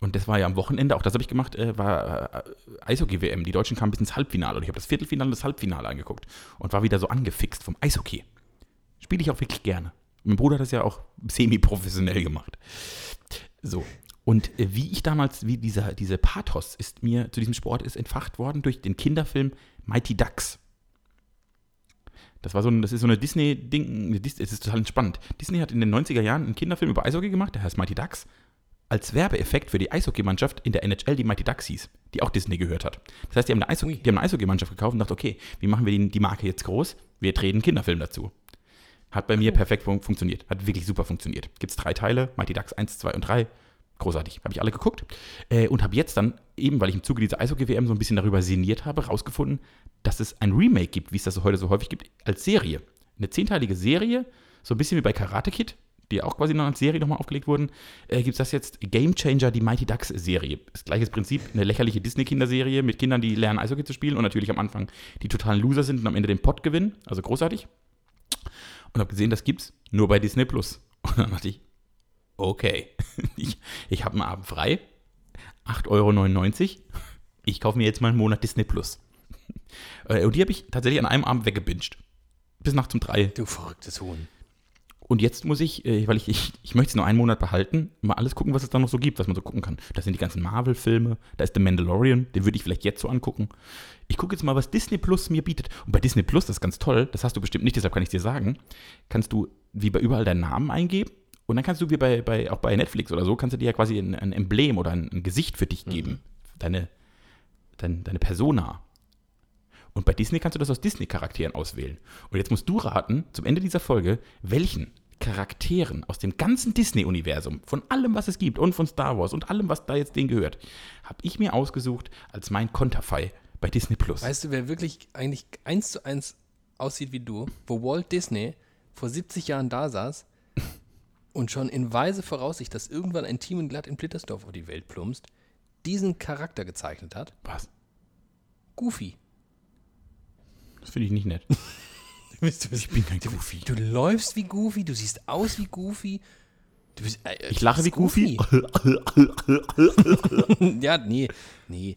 Speaker 2: Und das war ja am Wochenende, auch das habe ich gemacht, äh, war äh, Eishockey-WM. Die Deutschen kamen bis ins Halbfinale und ich habe das Viertelfinale und das Halbfinale angeguckt und war wieder so angefixt vom Eishockey. Spiele ich auch wirklich gerne. Mein Bruder hat das ja auch semi-professionell gemacht. So. Und äh, wie ich damals, wie dieser, diese Pathos ist mir zu diesem Sport ist entfacht worden durch den Kinderfilm Mighty Ducks. Das war so ein, das ist so eine Disney-Ding, es ist total entspannt. Disney hat in den 90er Jahren einen Kinderfilm über Eishockey gemacht, der heißt Mighty Ducks, als Werbeeffekt für die Eishockeymannschaft in der NHL, die Mighty Ducks hieß, die auch Disney gehört hat. Das heißt, die haben eine, Eishockey, die haben eine Eishockeymannschaft gekauft und dachten, okay, wie machen wir die, die Marke jetzt groß? Wir drehen einen Kinderfilm dazu. Hat bei mir perfekt fun funktioniert. Hat wirklich super funktioniert. Gibt es drei Teile, Mighty Ducks 1, 2 und 3. Großartig. Habe ich alle geguckt. Äh, und habe jetzt dann, eben weil ich im Zuge dieser Eishockey-WM so ein bisschen darüber sinniert habe, rausgefunden, dass es ein Remake gibt, wie es das so heute so häufig gibt, als Serie. Eine zehnteilige Serie, so ein bisschen wie bei Karate Kid, die auch quasi noch als Serie nochmal aufgelegt wurden, äh, gibt es das jetzt Game Changer, die Mighty Ducks Serie. Das gleiche Prinzip, eine lächerliche Disney-Kinderserie mit Kindern, die lernen Eishockey zu spielen und natürlich am Anfang die totalen Loser sind und am Ende den Pott gewinnen. Also großartig. Und habe gesehen, das gibt's nur bei Disney Plus. Und dann dachte ich, okay, ich, ich habe einen Abend frei, 8,99 Euro. Ich kaufe mir jetzt mal einen Monat Disney Plus. Äh, und die habe ich tatsächlich an einem Abend weggebinged. Bis nachts um drei.
Speaker 3: Du verrücktes Huhn.
Speaker 2: Und jetzt muss ich, äh, weil ich, ich, ich möchte es nur einen Monat behalten, mal alles gucken, was es da noch so gibt, was man so gucken kann. Da sind die ganzen Marvel-Filme, da ist The Mandalorian, den würde ich vielleicht jetzt so angucken. Ich gucke jetzt mal, was Disney Plus mir bietet. Und bei Disney Plus, das ist ganz toll, das hast du bestimmt nicht, deshalb kann ich dir sagen, kannst du wie bei überall deinen Namen eingeben und dann kannst du wie bei, bei auch bei Netflix oder so, kannst du dir ja quasi ein, ein Emblem oder ein, ein, Gesicht für dich geben. Mhm. Deine, dein, deine Persona. Und bei Disney kannst du das aus Disney-Charakteren auswählen. Und jetzt musst du raten, zum Ende dieser Folge, welchen Charakteren aus dem ganzen Disney-Universum, von allem, was es gibt und von Star Wars und allem, was da jetzt denen gehört, habe ich mir ausgesucht als mein Konterfei bei Disney Plus.
Speaker 3: Weißt du, wer wirklich eigentlich eins zu eins aussieht wie du, wo Walt Disney vor 70 Jahren da saß und schon in weise Voraussicht, dass irgendwann ein Team in Glatt in Blittersdorf auf die Welt plumpst, diesen Charakter gezeichnet hat?
Speaker 2: Was?
Speaker 3: Goofy.
Speaker 2: Das finde ich nicht nett.
Speaker 3: ich bin kein Goofy. Du läufst wie Goofy, du siehst aus wie Goofy.
Speaker 2: Bist, äh, ich lache wie Goofy.
Speaker 3: Goofy. ja, nee, nee.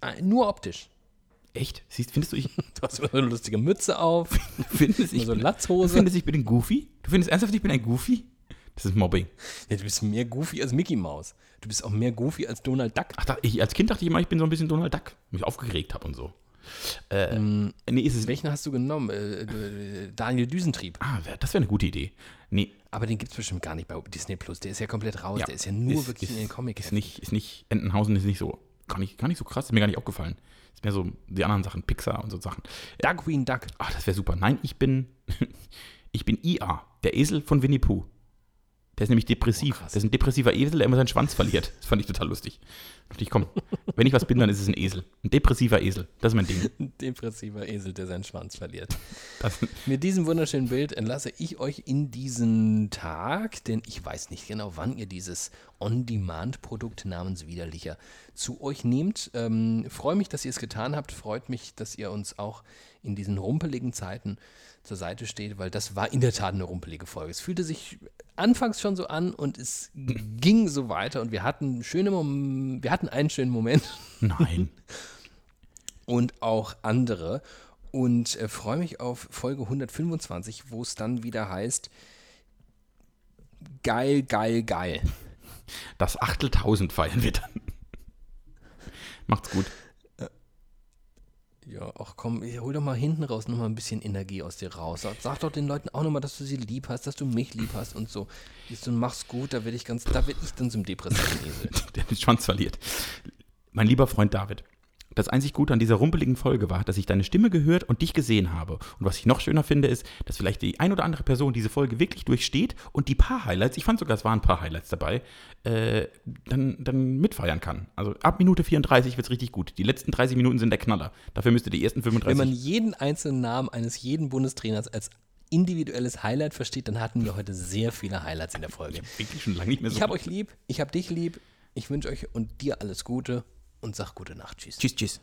Speaker 3: Äh, nur optisch.
Speaker 2: Echt? Siehst, findest du ich.
Speaker 3: Du hast immer so eine lustige Mütze auf.
Speaker 2: findest ich
Speaker 3: so eine Latzhose.
Speaker 2: Du findest, ich bin ein Goofy? Du findest ernsthaft, ich bin ein Goofy? Das ist Mobbing.
Speaker 3: Ja, du bist mehr Goofy als Mickey Mouse. Du bist auch mehr Goofy als Donald Duck.
Speaker 2: Ach, ich, als Kind dachte ich immer, ich bin so ein bisschen Donald Duck. Mich aufgeregt habe und so.
Speaker 3: Äh, ähm, nee, ist es Welchen hast du genommen? Äh, äh Daniel Düsentrieb.
Speaker 2: Ah, das wäre eine gute Idee. Nee.
Speaker 3: Aber den gibt es bestimmt gar nicht bei Disney Plus. Der ist ja komplett raus. Ja, der ist ja nur ist, wirklich
Speaker 2: ist,
Speaker 3: in den Comics.
Speaker 2: Ist nicht, ist nicht, Entenhausen ist nicht so, gar nicht, gar nicht so krass. Ist mir gar nicht aufgefallen. Ist mehr so die anderen Sachen, Pixar und so Sachen.
Speaker 3: Duck Queen Duck.
Speaker 2: Ach, das wäre super. Nein, ich bin, ich bin IA, der Esel von Winnie Pooh. Der ist nämlich depressiv. Oh, der ist ein depressiver Esel, der immer seinen Schwanz verliert. Das fand ich total lustig. Und ich komm, wenn ich was bin, dann ist es ein Esel. Ein depressiver Esel. Das ist mein Ding.
Speaker 3: Ein depressiver Esel, der seinen Schwanz verliert. Das Mit diesem wunderschönen Bild entlasse ich euch in diesen Tag, denn ich weiß nicht genau, wann ihr dieses On-Demand-Produkt namens Widerlicher zu euch nehmt. Ähm, freue mich, dass ihr es getan habt. Freut mich, dass ihr uns auch in diesen rumpeligen Zeiten zur Seite steht, weil das war in der Tat eine rumpelige Folge. Es fühlte sich anfangs schon so an und es ging so weiter und wir hatten schöne Mom wir hatten einen schönen Moment.
Speaker 2: Nein.
Speaker 3: und auch andere und äh, freue mich auf Folge 125, wo es dann wieder heißt geil, geil, geil.
Speaker 2: Das Achteltausend feiern wir dann. Macht's gut.
Speaker 3: Ja, ach komm, hol doch mal hinten raus nochmal ein bisschen Energie aus dir raus. Sag, doch den Leuten auch nochmal, dass du sie lieb hast, dass du mich lieb hast und so. Siehst du, mach's gut, da werde ich ganz, da werde ich dann zum depressiven Esel.
Speaker 2: Der den Schwanz verliert. Mein lieber Freund David, das einzig Gute an dieser rumpeligen Folge war, dass ich deine Stimme gehört und dich gesehen habe. Und was ich noch schöner finde, ist, dass vielleicht die ein oder andere Person diese Folge wirklich durchsteht und die paar Highlights, ich fand sogar, es waren ein paar Highlights dabei, äh, dann, dann mitfeiern kann. Also ab Minute 34 wird es richtig gut. Die letzten 30 Minuten sind der Knaller. Dafür müsste die ersten 35.
Speaker 3: Wenn man jeden einzelnen Namen eines jeden Bundestrainers als individuelles Highlight versteht, dann hatten wir heute sehr viele Highlights in der Folge.
Speaker 2: Wirklich schon lange nicht mehr so.
Speaker 3: Ich habe euch lieb, ich habe dich lieb, ich wünsche euch und dir alles Gute und sag gute Nacht. Tschüss.
Speaker 2: Tschüss, tschüss.